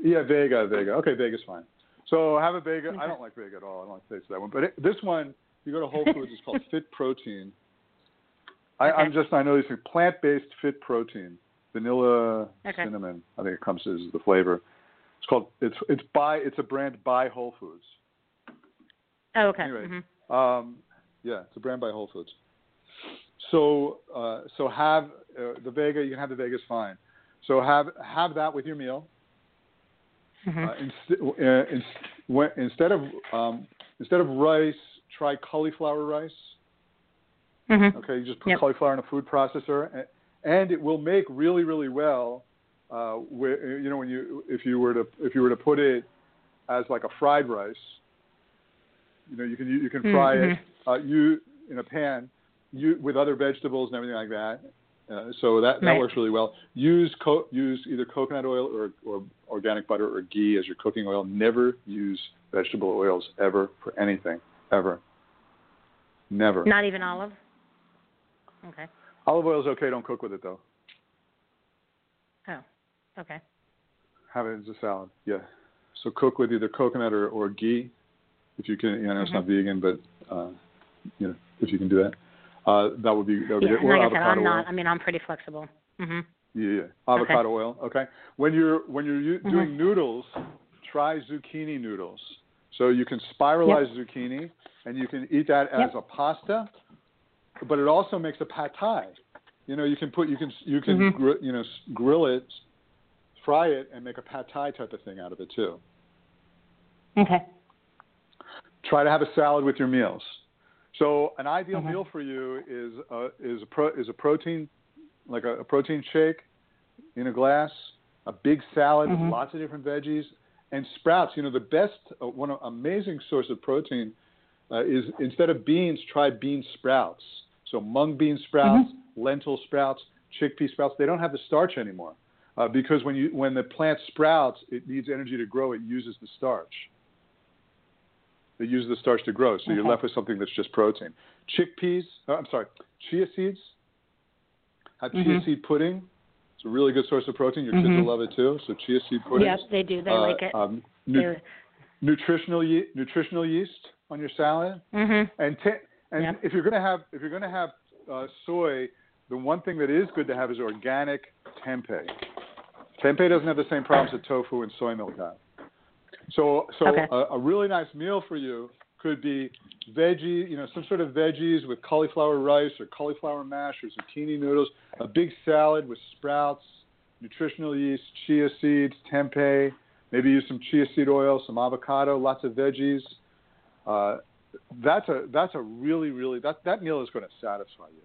Yeah, Vega, Vega. Okay, Vega's fine. So have a Vega. I don't like Vega at all. I don't like the taste of that one. But it, this one, you go to Whole Foods, it's called Fit Protein. I, Okay. I'm just I know these things. Plant-based Fit Protein, vanilla, Okay. cinnamon. I think it comes as the flavor. It's called it's it's by it's a brand by Whole Foods. Oh, okay. Anyway. Mhm. Um, yeah, it's a brand by Whole Foods. So uh, so have uh, the Vega. You can have the Vegas fine. So have have that with your meal. Mhm. Uh, inst- uh, ins- when, instead of um, instead of rice, try cauliflower rice. Mhm. Okay, you just put Yep. cauliflower in a food processor, and, and it will make really, really well. Uh, where, you know, when you if you were to if you were to put it as like a fried rice, you know, you can you can fry it Mhm. uh, you in a pan, you with other vegetables and everything like that. Uh, so that that Right. works really well. Use co- use either coconut oil or or organic butter or ghee as your cooking oil. Never use vegetable oils ever for anything ever. Never. Not even olive. Okay. Olive oil is okay. Don't cook with it though. Okay. Have it as a salad. Yeah. So cook with either coconut or, or ghee, if you can. You know, it's not Mm-hmm. vegan, but uh, you know, if you can do that, uh, that would be that would Yeah. be good. Or Like I said, I'm not. oil. I mean, I'm pretty flexible. Mhm. Yeah, yeah. Avocado oil. Okay. When you're when you're u- Mhm. doing noodles, try zucchini noodles. So you can spiralize zucchini, and you can eat that as Yep. a pasta, but it also makes a pad thai. You know, you can put you can you can Mhm. gr- you know grill it, fry it, and make a pad thai type of thing out of it too. Okay. Try to have a salad with your meals. So an ideal Mhm. meal for you is a, is a pro, is a protein like a, a protein shake in a glass, a big salad Mhm. with lots of different veggies, and sprouts. You know the best uh, one amazing source of protein uh, is instead of beans, try bean sprouts. So mung bean sprouts, Mm-hmm. lentil sprouts, chickpea sprouts. They don't have the starch anymore uh, because when you when the plant sprouts, it needs energy to grow. It uses the starch. It uses the starch to grow, so you're left with something that's just protein. Chickpeas, uh, I'm sorry, chia seeds. Have chia Mhm. seed pudding. It's a really good source of protein. Your kids Mhm. will love it too. So chia seed pudding. Yep, they do. They Uh, like it. Um, nu- nutritional ye- nutritional yeast on your salad. Mm-hmm. And te- and Yep. if you're going to have if you're going to have uh, soy, the one thing that is good to have is organic tempeh. Tempeh doesn't have the same problems that tofu and soy milk have. So so Okay. a, a really nice meal for you could be veggie, you know, some sort of veggies with cauliflower rice or cauliflower mash or zucchini noodles, a big salad with sprouts, nutritional yeast, chia seeds, tempeh, maybe use some chia seed oil, some avocado, lots of veggies. Uh, that's a that's a really really that that meal is going to satisfy you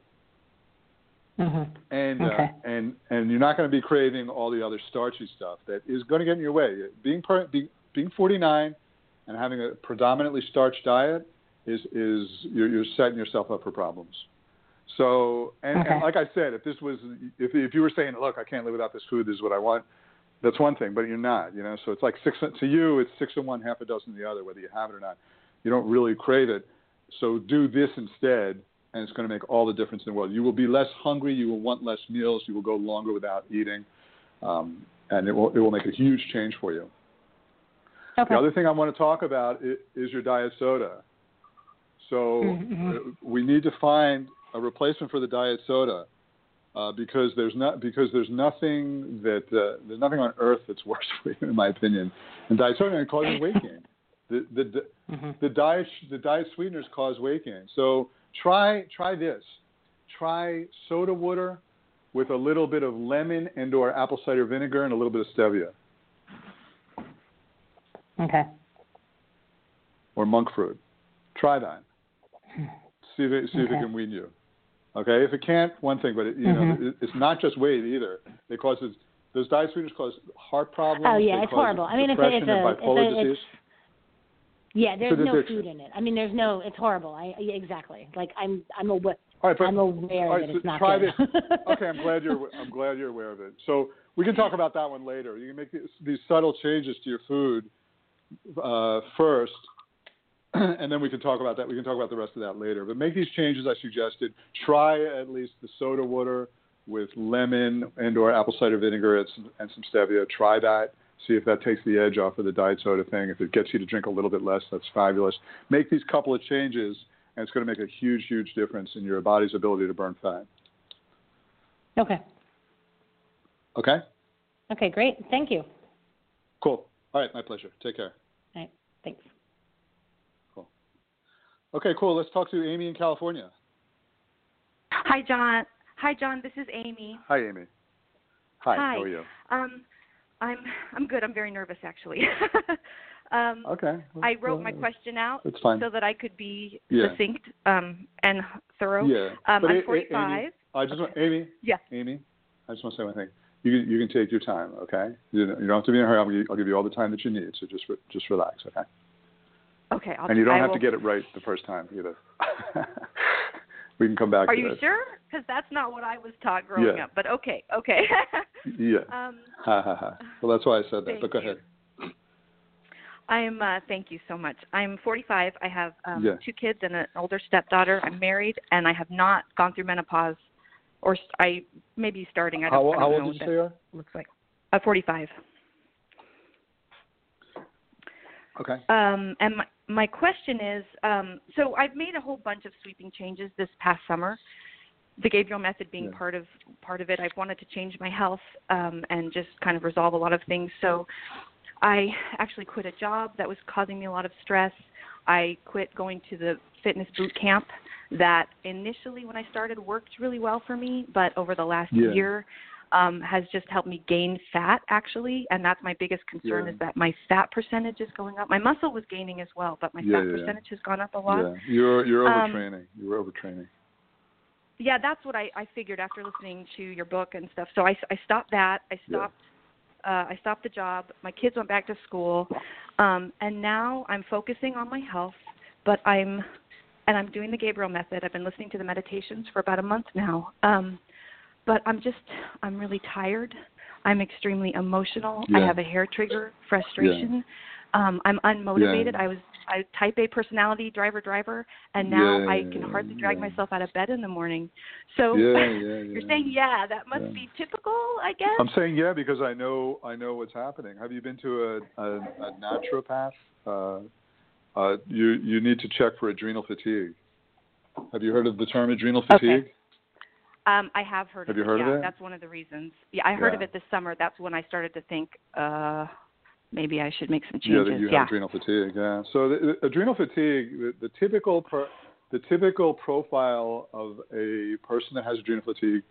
Mhm. and Okay. uh, and and you're not going to be craving all the other starchy stuff that is going to get in your way. Being per, being, being 49 and having a predominantly starch diet is is you're, you're setting yourself up for problems. So and, Okay. and like I said, if this was if if you were saying, look, I can't live without this food, this is what I want. That's one thing, but you're not, you know. So it's like six to you, it's six of one, half a dozen of the other, whether you have it or not. You don't really crave it. So do this instead, and it's going to make all the difference in the world. You will be less hungry. You will want less meals. You will go longer without eating, um, and it will it will make a huge change for you. Okay. The other thing I want to talk about is, is your diet soda. So Mhm. uh, we need to find a replacement for the diet soda uh, because there's not because there's nothing that uh, there's nothing on earth that's worse for you, in my opinion. And diet soda causes weight gain. The, the, the, Mhm. the diet the diet sweeteners cause weight gain. So try try this. Try soda water with a little bit of lemon and or apple cider vinegar and a little bit of stevia Okay. or monk fruit. Try that. See if it, see if it can wean you. Okay, if it can't, one thing, but it, you know, Mhm. it, it's not just weight either. It causes those diet sweeteners cause heart problems. Oh, yeah, it's horrible. I mean, it's a- it's a- it's a- it's- disease. Yeah, there's no addiction. food in it. I mean, there's no. It's horrible. I exactly. Like I'm I'm aware. All right, but I'm aware right, that so it's not try good. this. okay, I'm glad you're I'm glad you're aware of it. So we can talk about that one later. You can make these, these subtle changes to your food uh, first, and then we can talk about that. We can talk about the rest of that later. But make these changes I suggested. Try at least the soda water with lemon and or apple cider vinegar and some, and some stevia. Try that. See if that takes the edge off of the diet soda thing. If it gets you to drink a little bit less, that's fabulous. Make these couple of changes, and it's going to make a huge, huge difference in your body's ability to burn fat. okay. Okay? Okay. Great. Thank you. Cool. All right, my pleasure. Take care. All right. Thanks. Cool. Okay, cool. Let's talk to Amy in California. Hi, Jon. Hi, Jon. This is Amy. Hi, Amy. Hi. Hi. How are you? Um, I'm I'm good. I'm very nervous actually. Um, Okay. I wrote my question out so that I could be Yeah. succinct um, and thorough. Yeah. Um, But I'm A- 45. Amy, I just want Amy. Yeah. Amy, I just want to say one thing. You can, you can take your time, okay? You don't, you don't have to be in a hurry. I'll give, I'll give you all the time that you need. So just re- just relax, okay? Okay. I'll, and you don't I have will, to get it right the first time either. we can come back Are to you that. sure? Because that's not what I was taught growing Yeah. up. But okay, okay. Yeah. um, Ha ha ha. Well, that's why I said that. But go you. ahead. I'm. Uh, thank you so much. I'm 45. I have um, Yeah. two kids and an older stepdaughter. I'm married, and I have not gone through menopause, or st- I maybe starting. I don't, How, I don't how know old what did you say you are? looks like. Uh, 45. Okay. Um, and my my question is, um, so I've made a whole bunch of sweeping changes this past summer. The Gabriel method being Yeah. part of part of it. I've wanted to change my health um, and just kind of resolve a lot of things. So I actually quit a job that was causing me a lot of stress. I quit going to the fitness boot camp that initially when I started worked really well for me, but over the last Yeah. year um, has just helped me gain fat actually, and that's my biggest concern Yeah. is that my fat percentage is going up. My muscle was gaining as well, but my Yeah, fat yeah, percentage has gone up a lot. Yeah. You're you're Um, overtraining. you're overtraining. Yeah, that's what I, I figured after listening to your book and stuff. So I, I stopped that. I stopped. Uh, I stopped the job. My kids went back to school, um, and now I'm focusing on my health. But I'm, and I'm doing the Gabriel method. I've been listening to the meditations for about a month now. Um, but I'm just, I'm really tired. I'm extremely emotional. I have a hair trigger, frustration. Um, I'm unmotivated. Yeah. I was I type A personality, driver, driver, and now Yeah, I can hardly drag yeah. myself out of bed in the morning. So Yeah, yeah, you're saying, yeah, that must Yeah. be typical, I guess. I'm saying yeah because I know I know what's happening. Have you been to a, a, a naturopath? Uh, uh, you you need to check for adrenal fatigue. Have you heard of the term adrenal fatigue? Um, I have heard Have of you it. heard of it? that's one of the reasons. Yeah, I heard of it this summer. That's when I started to think, uh, maybe I should make some Yeah, changes. that you yeah. have adrenal fatigue. Yeah. So the, the adrenal fatigue, the, the typical the typical profile of a person that has adrenal fatigue,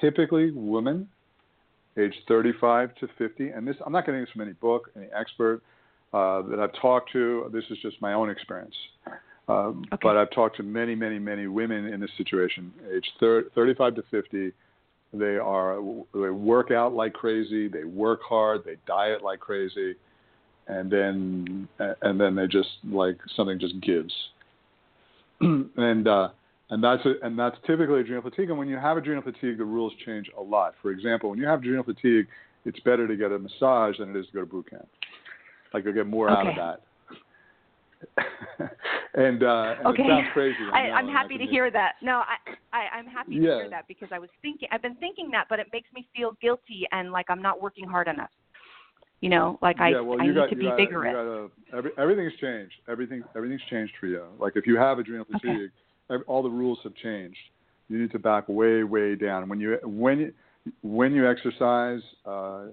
typically women, age 35 to 50. And this, I'm not getting this from any book, any expert uh, that I've talked to. This is just my own experience. Um, Okay. But I've talked to many, many, many women in this situation, age thir- 35 to 50. They are they work out like crazy. They work hard. They diet like crazy, and then and then they just like something just gives. and uh, and that's a, and that's typically adrenal fatigue. And when you have adrenal fatigue, the rules change a lot. For example, when you have adrenal fatigue, it's better to get a massage than it is to go to boot camp. Like you'll get more out of that. and, uh, and Okay. it sounds crazy. I I, I'm happy to hear that. No, I, I I'm happy to hear that because I was thinking I've been thinking that, but it makes me feel guilty and like I'm not working hard enough. You know, like I yeah, well, I you need got, to be got, vigorous. You got every, everything's changed. Everything everything's changed for you. Like if you have adrenal fatigue, ev all the rules have changed. You need to back way way down. When you when you, when you exercise, uh,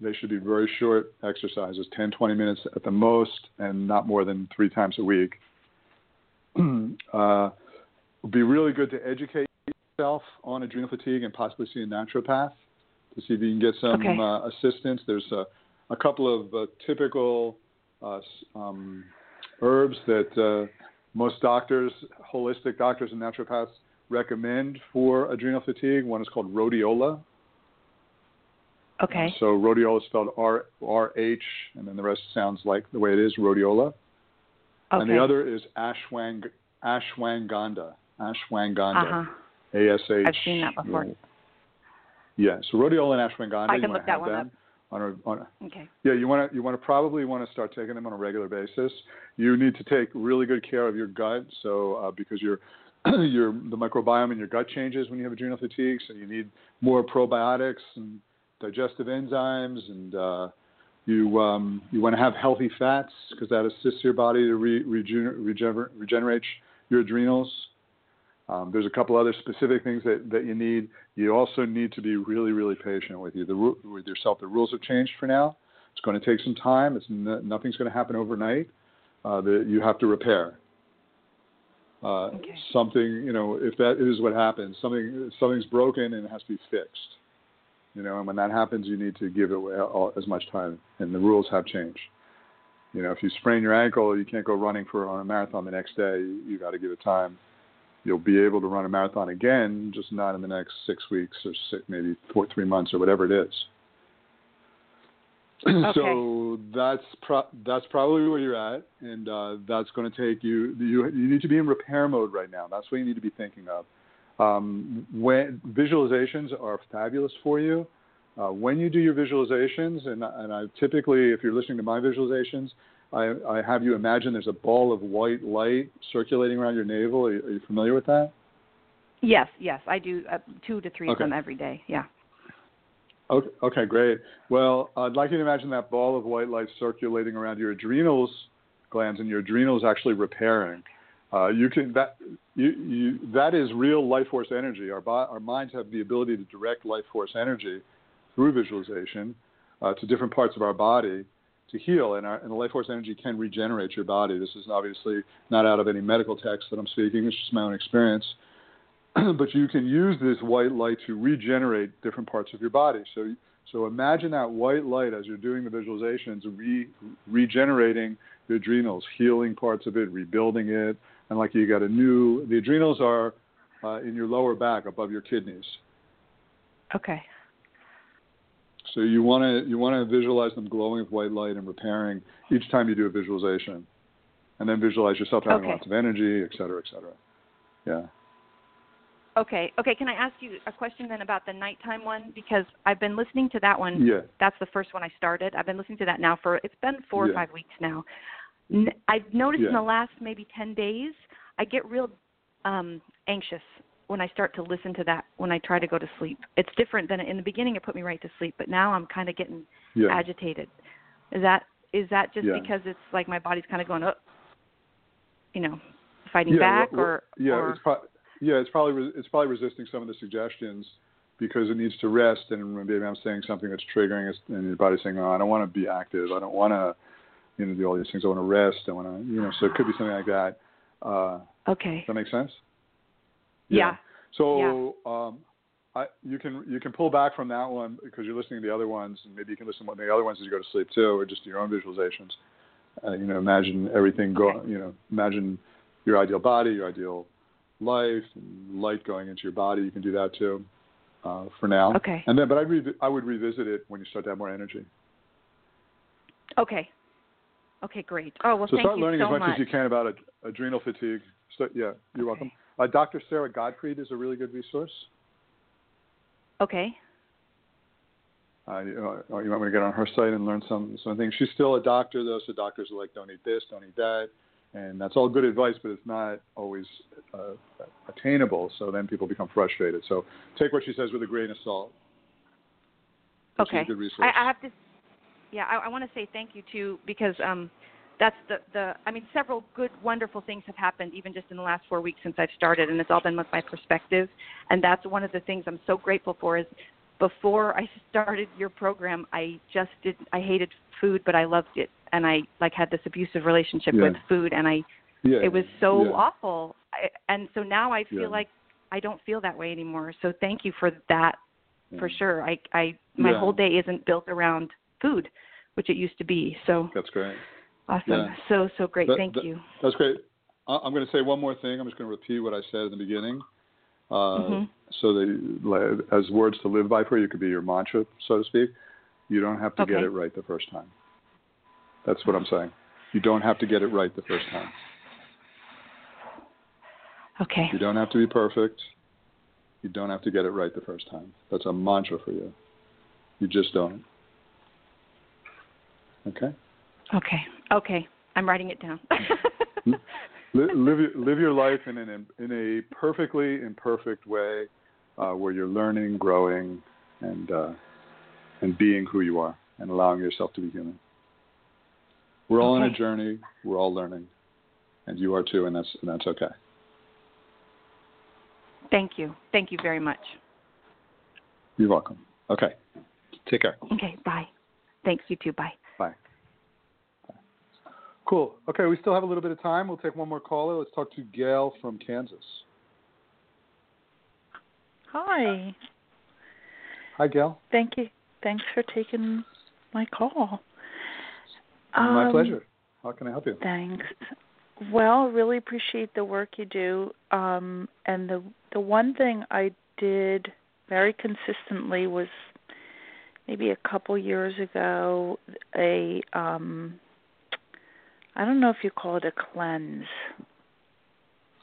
they should be very short exercises, 10, 20 minutes at the most, and not more than three times a week. uh, would be really good to educate yourself on adrenal fatigue and possibly see a naturopath to see if you can get some Okay. uh, assistance. There's a, a couple of uh, typical uh, um, herbs that uh, most doctors, holistic doctors and naturopaths recommend for adrenal fatigue. One is called rhodiola. Okay. So rhodiola is spelled R R H, and then the rest sounds like the way it is, rhodiola. Okay. And the other is ashwang ashwagandha. Ashwagandha. Uh huh. A S H. I've seen that before. Yeah, so rhodiola and ashwagandha. I can look that one them up. On a, on a, Okay. yeah, you want to you want to probably want to start taking them on a regular basis. You need to take really good care of your gut, so uh, because your your the microbiome in your gut changes when you have adrenal fatigue, so you need more probiotics and digestive enzymes, and uh, you um, you want to have healthy fats because that assists your body to re- regener- regener- regenerate your adrenals. Um, there's a couple other specific things that, that you need. You also need to be really, really patient with you, the, with yourself. The rules have changed for now. It's going to take some time. It's n- nothing's going to happen overnight. Uh, that you have to repair. Uh, Okay. Something, you know, if that is what happens, something something's broken and it has to be fixed. You know, and when that happens, you need to give it away all, as much time. And the rules have changed. you know, if you sprain your ankle, you can't go running for on a marathon the next day. You, you got to give it time. You'll be able to run a marathon again, just not in the next six weeks or six, maybe four, three months or whatever it is. Okay. so that's pro- that's probably where you're at, and uh, that's going to take you. You you need to be in repair mode right now. That's what you need to be thinking of. Um, when visualizations are fabulous for you. Uh, when you do your visualizations, and, and I typically, if you're listening to my visualizations, I, I have you imagine there's a ball of white light circulating around your navel. Are you, are you familiar with that? Yes, yes, I do uh, two to three Okay. of them every day. Yeah. Okay, okay, great. Well, I'd like you to imagine that ball of white light circulating around your adrenals glands, and your adrenals actually repairing. Uh, you can that you, you that is real life force energy. Our our minds have the ability to direct life force energy through visualization uh, to different parts of our body to heal, and, our, and the life force energy can regenerate your body. This is obviously not out of any medical text that I'm speaking. It's just my own experience. but you can use this white light to regenerate different parts of your body. So, so imagine that white light as you're doing the visualizations, re, regenerating the adrenals, healing parts of it, rebuilding it, and like you got a new. The adrenals are uh, in your lower back, above your kidneys. Okay. So you want to you want to visualize them glowing with white light and repairing each time you do a visualization, and then visualize yourself having Okay. lots of energy, et cetera, et cetera. Yeah. Okay. Okay. Can I ask you a question then about the nighttime one because I've been listening to that one. Yeah. That's the first one I started. I've been listening to that now for it's been four or five weeks now. I've noticed in the last maybe ten days I get real um anxious when I start to listen to that when I try to go to sleep. It's different than in the beginning it put me right to sleep, but now I'm kind of getting Yeah. agitated. Is that is that just Yeah. because it's like my body's kind of going up, you know, fighting yeah, back well, or yeah, or it's pro- yeah, it's probably re- it's probably resisting some of the suggestions because it needs to rest, and maybe I'm saying something that's triggering, and your body's saying, "Oh, I don't want to be active. I don't want to, you know, do all these things. I want to rest. I want to, you know." So it could be something like that. Uh, okay. does that make sense? Yeah. So um, I, you can you can pull back from that one because you're listening to the other ones, and maybe you can listen to the other ones as you go to sleep too, or just your own visualizations. Uh, you know, imagine everything going. Okay. You know, imagine your ideal body, your ideal life, and light going into your body. You can do that too. Uh, for now. Okay. And then, but I re- I would revisit it when you start to have more energy. Okay. Okay, great. Oh well, so thank start you learning so as much, much. as you can about ad- adrenal fatigue. So, yeah, you're welcome. Uh, Dr. Sara Gottfried is a really good resource. Okay. Uh, you, know, you might want to get on her site and learn some some things. She's still a doctor though, so doctors are like, don't eat this, don't eat that, and that's all good advice, but it's not always uh, attainable. So then people become frustrated. So take what she says with a grain of salt. Okay. a good resource. I, I have to. Yeah, I, I want to say thank you too because um, that's the the. I mean, several good, wonderful things have happened even just in the last four weeks since I've started, and it's all been with my perspective, and that's one of the things I'm so grateful for. Is before I started your program, I just did. I hated food, but I loved it, and I like had this abusive relationship Yeah. with food, and I yeah, it was so yeah. awful I, and so now i feel Yeah. like i don't feel that way anymore so thank you for that for sure i i my whole day isn't built around food which it used to be so That's great. awesome Yeah. so so great That- thank that- you That's great. I'm going to say one more thing. I'm just going to repeat what I said in the beginning. Uh, Mhm. So that as words to live by for you could be your mantra, so to speak. You don't have to get it right the first time. That's what I'm saying. You don't have to get it right the first time. okay You don't have to be perfect. You don't have to get it right the first time. That's a mantra for you. You just don't. Okay? okay okay i'm writing it down live your, live your life in an in a perfectly imperfect way, uh, where you're learning, growing, and uh, and being who you are, and allowing yourself to be human. We're all on a journey. We're all learning, and you are too, and that's and that's okay. thank you thank you very much You're welcome. Okay, take care. okay bye thanks you too. Bye. Cool. Okay, we still have a little bit of time. We'll take one more caller. Let's talk to Gail from Kansas. Hi. Hi, Gail. Thank you. Thanks for taking my call. My Um, pleasure. How can I help you? Thanks. Well, really appreciate the work you do. Um, and the the one thing I did very consistently was maybe a couple years ago a um I don't know if you call it a cleanse.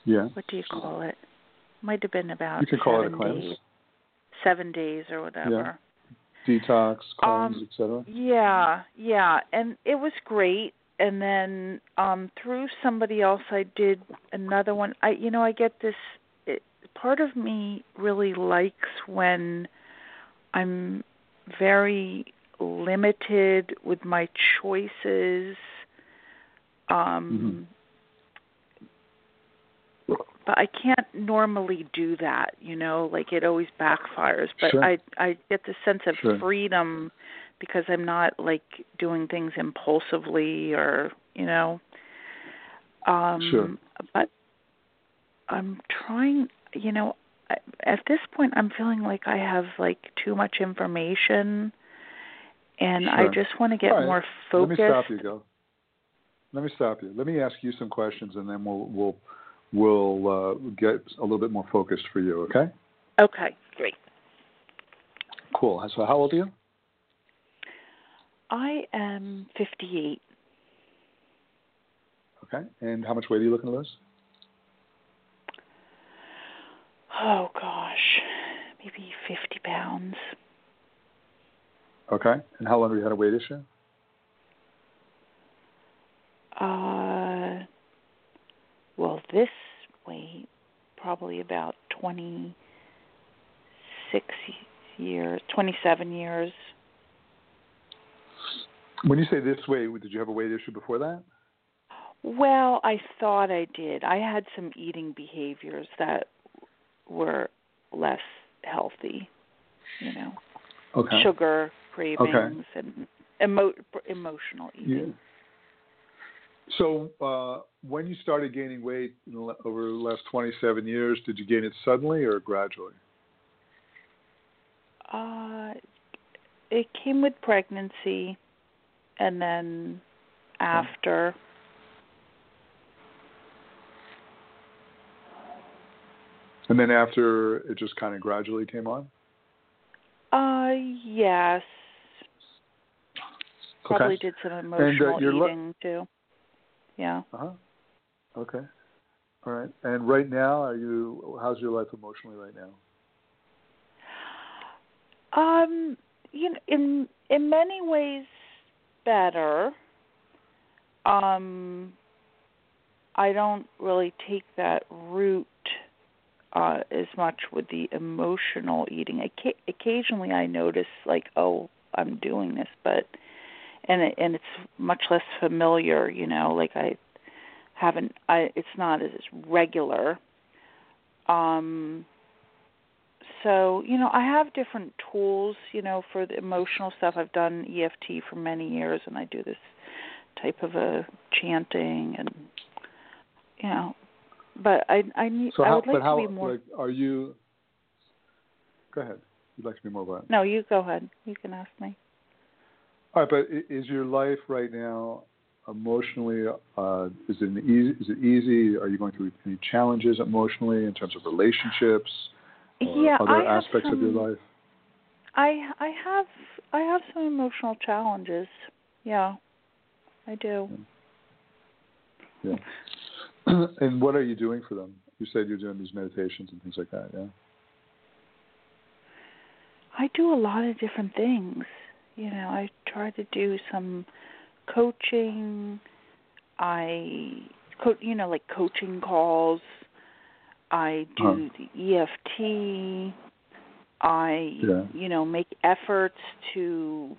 Yeah. What do you call it? Might have been about You can call it a seven cleanse. days, seven days or whatever. Yeah. Detox, cleanse, Um, etc. Yeah, yeah, and it was great. And then um through somebody else, I did another one. I, you know, I get this. It, part of me really likes when I'm very limited with my choices. Um but I can't normally do that, you know, like it always backfires. But Sure. I I get the sense of Sure. freedom because I'm not like doing things impulsively or, you know. Um Sure. but I'm trying, you know, I- at this point I'm feeling like I have like too much information and I just want to get right. more Let focused. me stop you, Go. Let me stop you. Let me ask you some questions, and then we'll we'll we'll uh, get a little bit more focused for you. Okay? Okay, great. Cool. So, how old are you? I am 58. Okay. And how much weight are you looking to lose? Oh gosh, maybe 50 pounds. Okay. And how long have you had a weight issue? Uh, well, this weight probably about 26 years, 27 years. When you say this weight, did you have a weight issue before that? Well, I thought I did. I had some eating behaviors that were less healthy, you know, Okay. sugar cravings and emo- emotional eating. So, uh, when you started gaining weight the, over the last 27 years, did you gain it suddenly or gradually? Uh, it came with pregnancy, and then after. And then after, it just kind of gradually came on? Uh, yes. Probably Okay. did some emotional you're lo- eating too. Yeah. Uh huh. Okay. All right. And right now, are you? How's your life emotionally right now? Um, you know, in in many ways better. Um, I don't really take that route uh, as much with the emotional eating. Occa- occasionally, I notice like, oh, I'm doing this, but and it, and it's much less familiar. You know, like I haven't. I it's not as regular. Um, so you know i have different tools you know for the emotional stuff i've done eft for many years and i do this type of a chanting and you know but i i need So i how? would like but how? to be more Like, are you? Go ahead. You'd like to be more violent. no you go ahead you can ask me All right, but is your life right now emotionally? Uh, is it easy? Is it easy? Are you going through any challenges emotionally in terms of relationships or yeah other I aspects of your some- life? i i have i have some emotional challenges yeah i do Yeah. and what are you doing for them? You said you're doing these meditations and things like that. Yeah. I do a lot of different things. You know, I try to do some coaching. I, co- you know, like coaching calls. I do the EFT. I, Yeah. you know, make efforts to,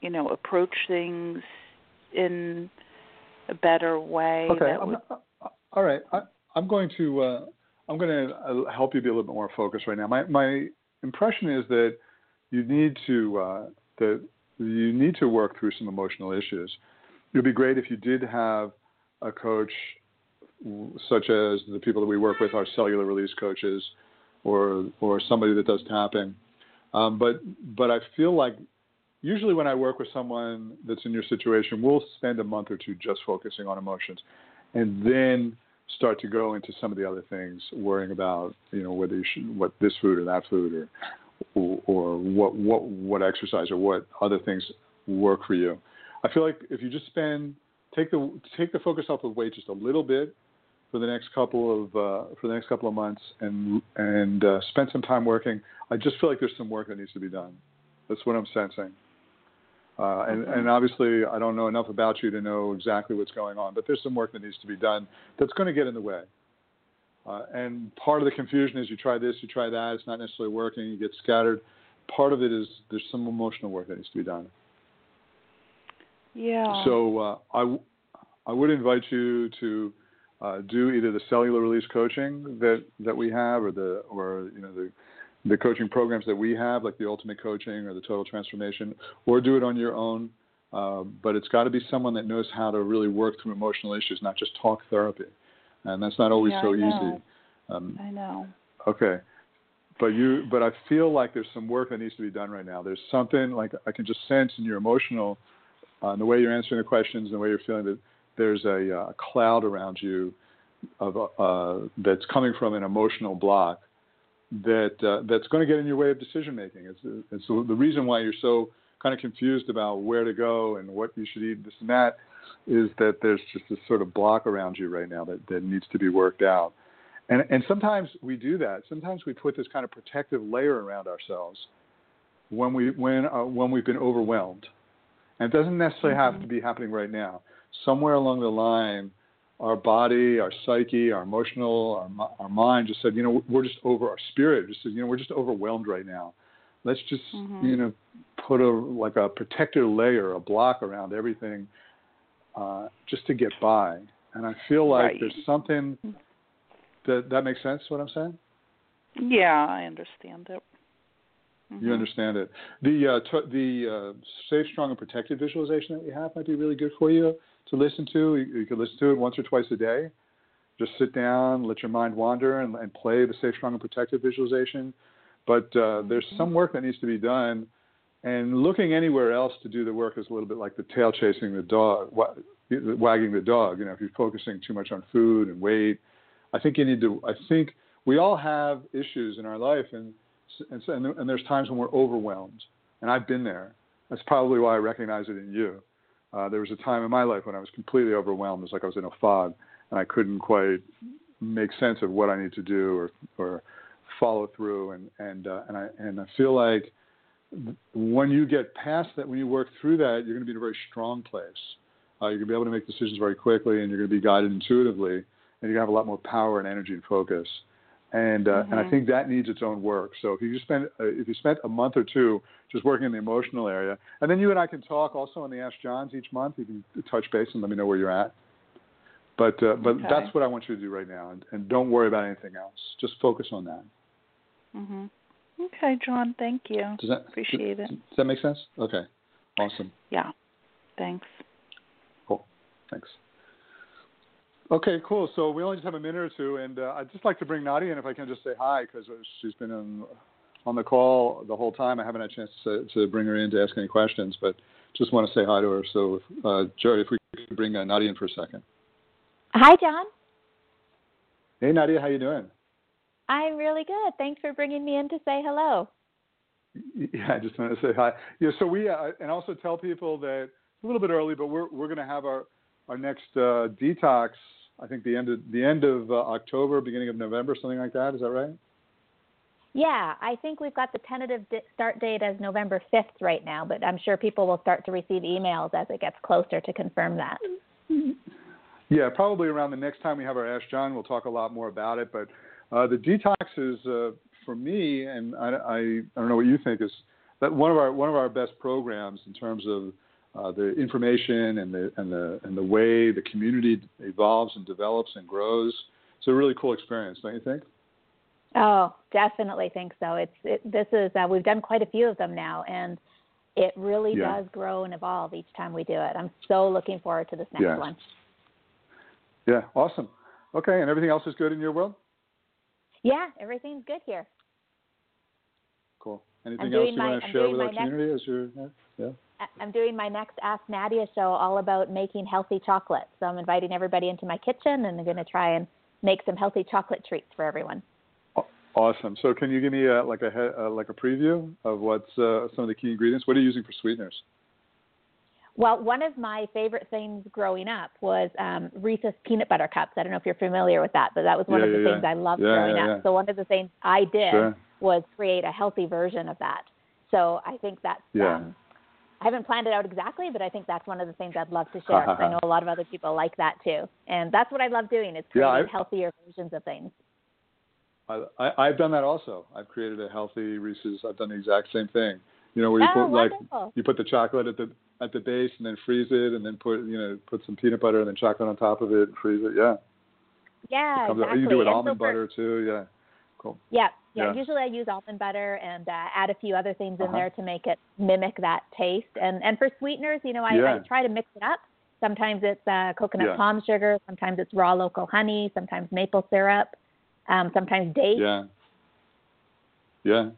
you know, approach things in a better way. Okay. that I'm, would, uh, all right. I, I'm going to uh, I'm going to uh, help you be a little bit more focused right now. My my impression is that you need to uh, that you need to work through some emotional issues. It would be great if you did have a coach, such as the people that we work with, our cellular release coaches, or or somebody that does tapping. Um, but but I feel like usually when I work with someone that's in your situation, we'll spend a month or two just focusing on emotions, and then start to go into some of the other things, worrying about you know whether you should what this food or that food or or, or what what what exercise or what other things work for you. I feel like if you just spend take the take the focus off of weight just a little bit for the next couple of uh, for the next couple of months and and uh, spend some time working. I just feel like there's some work that needs to be done. That's what I'm sensing. Uh, and, and obviously, I don't know enough about you to know exactly what's going on, but there's some work that needs to be done that's going to get in the way. Uh, and part of the confusion is you try this, you try that, it's not necessarily working, you get scattered. Part of it is there's some emotional work that needs to be done. Yeah. So uh, I, w- I would invite you to uh, do either the cellular release coaching that, that we have, or the or you know the the coaching programs that we have, like the Ultimate Coaching or the Total Transformation, or do it on your own. Uh, but it's got to be someone that knows how to really work through emotional issues, not just talk therapy, and that's not always Yeah, so easy. Um, I know. Okay. But you but I feel like there's some work that needs to be done right now. There's something like I can just sense in your emotional uh, the way you're answering the questions and the way you're feeling that there's a uh, cloud around you of uh, that's coming from an emotional block that uh, that's going to get in your way of decision making. It's, it's the reason why you're so kind of confused about where to go and what you should eat, this and that, is that there's just this sort of block around you right now that, that needs to be worked out. And, and sometimes we do that. Sometimes we put this kind of protective layer around ourselves when we when uh, when we've been overwhelmed. And it doesn't necessarily have to be happening right now. Somewhere along the line, our body, our psyche, our emotional, our, our mind just said, you know, we're just over. Our spirit just said, you know, we're just overwhelmed right now. Let's just Mhm. you know put a like a protector layer, a block around everything, uh, just to get by. And I feel like Right. there's something that that makes sense. What I'm saying? Yeah, I understand it. You Mhm. understand it. The uh, t- the uh, safe, strong, and protected visualization that we have might be really good for you to listen to. You, you could listen to it once or twice a day. Just sit down, let your mind wander, and, and play the safe, strong, and protected visualization. But uh, there's some work that needs to be done, and looking anywhere else to do the work is a little bit like the tail chasing the dog, wagging the dog. You know, if you're focusing too much on food and weight, I think you need to. I think we all have issues in our life, and and, and, there's times when we're overwhelmed, and I've been there. That's probably why I recognize it in you. Uh, there was a time in my life when I was completely overwhelmed. It's like I was in a fog, and I couldn't quite make sense of what I need to do or or follow through. And and uh, and I and I feel like when you get past that, when you work through that, you're going to be in a very strong place. Uh, you're going to be able to make decisions very quickly, and you're going to be guided intuitively, and you're going to have a lot more power and energy and focus and uh, and I Mhm. think that needs its own work. So if you spend uh, if you spent a month or two just working in the emotional area, and then you and I can talk also on the Ask Jons each month. You can touch base and let me know where you're at. But uh, but Okay. that's what I want you to do right now, and, and don't worry about anything else. Just focus on that. Mhm. Okay, Jon. Thank you. Does that Appreciate does, it. Does that make sense? Okay, awesome. Yeah. Thanks. Cool. Thanks. Okay, cool. So we only just have a minute or two, and uh, I'd just like to bring Nadia in if I can just say hi because she's been on, on the call the whole time. I haven't had a chance to, to bring her in to ask any questions, but just want to say hi to her. So, uh, Jerry, if we could bring uh, Nadia in for a second. Hi, Jon. Hey, Nadia, how you doing? I'm really good. Thanks for bringing me in to say hello. Yeah, I just wanted to say hi. Yeah, so we uh, and also tell people that it's a little bit early, but we're we're going to have our our next uh, detox. I think the end of the end of uh, October, beginning of November, something like that. Is that right? Yeah, I think we've got the tentative start date as November 5th right now, but I'm sure people will start to receive emails as it gets closer to confirm that. Yeah, probably around the next time we have our Ask Jon, we'll talk a lot more about it. But uh, the detox is uh, for me, and I, I, I don't know what you think is that one of our one of our best programs in terms of uh, the information and the and the and the way the community evolves and develops and grows. It's a really cool experience, don't you think? Oh, definitely think so. It's it, this is uh, we've done quite a few of them now, and it really Yeah. does grow and evolve each time we do it. I'm so looking forward to this next Yes. one. Yeah, awesome. Okay, and everything else is good in your world? Yeah, everything's good here. cool. Anything else you my- want to I'm share with my our next- community? As your yeah, I'm doing my next Ask Nadia show all about making healthy chocolate. So I'm inviting everybody into my kitchen and I'm going to try and make some healthy chocolate treats for everyone. Awesome. So can you give me a, like a uh, like a preview of what's uh, some of the key ingredients? What are you using for sweeteners? Well, one of my favorite things growing up was um, Reese's peanut butter cups. I don't know if you're familiar with that, but that was one Yeah, of the yeah, things yeah. I loved growing up. So one of the things I did Sure. was create a healthy version of that. So I think that's Yeah. um, I haven't planned it out exactly, but I think that's one of the things I'd love to share. I know a lot of other people like that too, and that's what I love doing is Yeah, creating I- healthier versions of things. I, I, I've done that also. I've created a healthy Reese's. I've done the exact same thing. You know, where you oh, put like you put the chocolate at the at the base and then freeze it, and then put you know put some peanut butter and then chocolate on top of it and freeze it. Yeah, yeah, out- exactly. you do it so almond for- butter too. Yeah, cool. Yeah, yeah, Yeah. Usually I use almond butter and uh, add a few other things in Uh-huh. there to make it mimic that taste. And and for sweeteners, you know, I, Yeah. I try to mix it up. Sometimes it's uh, coconut Yeah. palm sugar. Sometimes it's raw local honey. Sometimes maple syrup. Um, sometimes dates. Yeah. Yeah.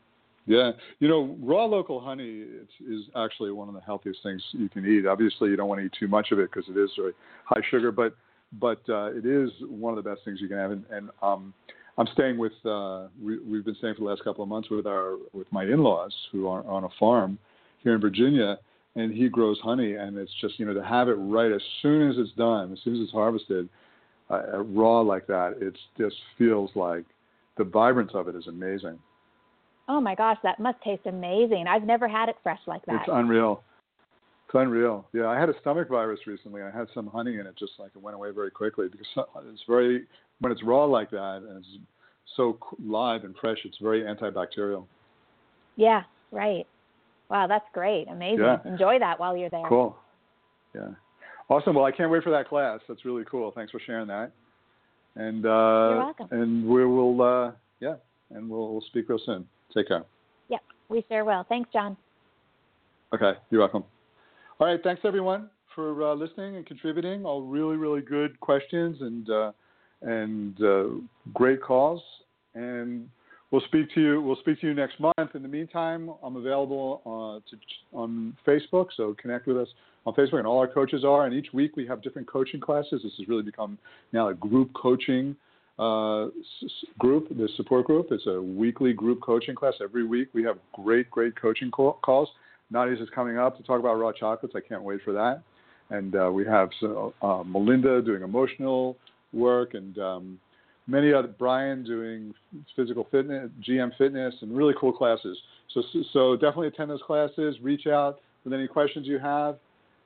Yeah. You know, raw local honey is, actually one of the healthiest things you can eat. Obviously, you don't want to eat too much of it because it is very high sugar, but but uh, it is one of the best things you can have. And, and um, I'm staying with uh, we, we've been staying for the last couple of months with our with my in-laws who are on a farm here in Virginia, and he grows honey, and it's just you know to have it right as soon as it's done, as soon as it's harvested, uh, raw like that, it just feels like the vibrance of it is amazing. Oh my gosh, that must taste amazing. I've never had it fresh like that. It's unreal. It's unreal. Yeah, I had a stomach virus recently. I had some honey in it, just like it went away very quickly because it's very when it's raw like that and it's so live and fresh. It's very antibacterial. yeah, right. Wow, that's great. Amazing. Yeah. Enjoy that while you're there. Cool. Yeah. Awesome. Well, I can't wait for that class. That's really cool. Thanks for sharing that. And uh, You're welcome. And we will. Uh, yeah. And we'll, we'll speak real soon. Take care. Yep, we sure will. Thanks, Jon. Okay, you're welcome. All right, thanks everyone for uh, listening and contributing. All really, really good questions and uh, and uh, great calls. And we'll speak to you. We'll speak to you next month. In the meantime, I'm available uh, to, on Facebook, so connect with us on Facebook. And all our coaches are. And each week we have different coaching classes. This has really become now a group coaching uh, group, the support group. It's a weekly group coaching class. Every week we have great, great coaching call- calls. Nadia's is coming up to talk about raw chocolates. I can't wait for that. And uh, we have uh, Melinda doing emotional work, and um, many other Brian doing physical fitness, GM fitness, and really cool classes. So, so definitely attend those classes. Reach out with any questions you have,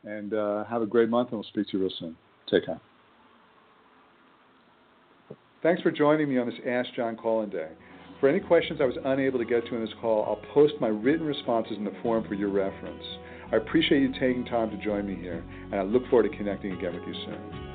and uh, have a great month. And we'll speak to you real soon. Take care. Thanks for joining me on this Ask Jon call-in day. For any questions I was unable to get to in this call, I'll post my written responses in the forum for your reference. I appreciate you taking time to join me here, and I look forward to connecting again with you soon.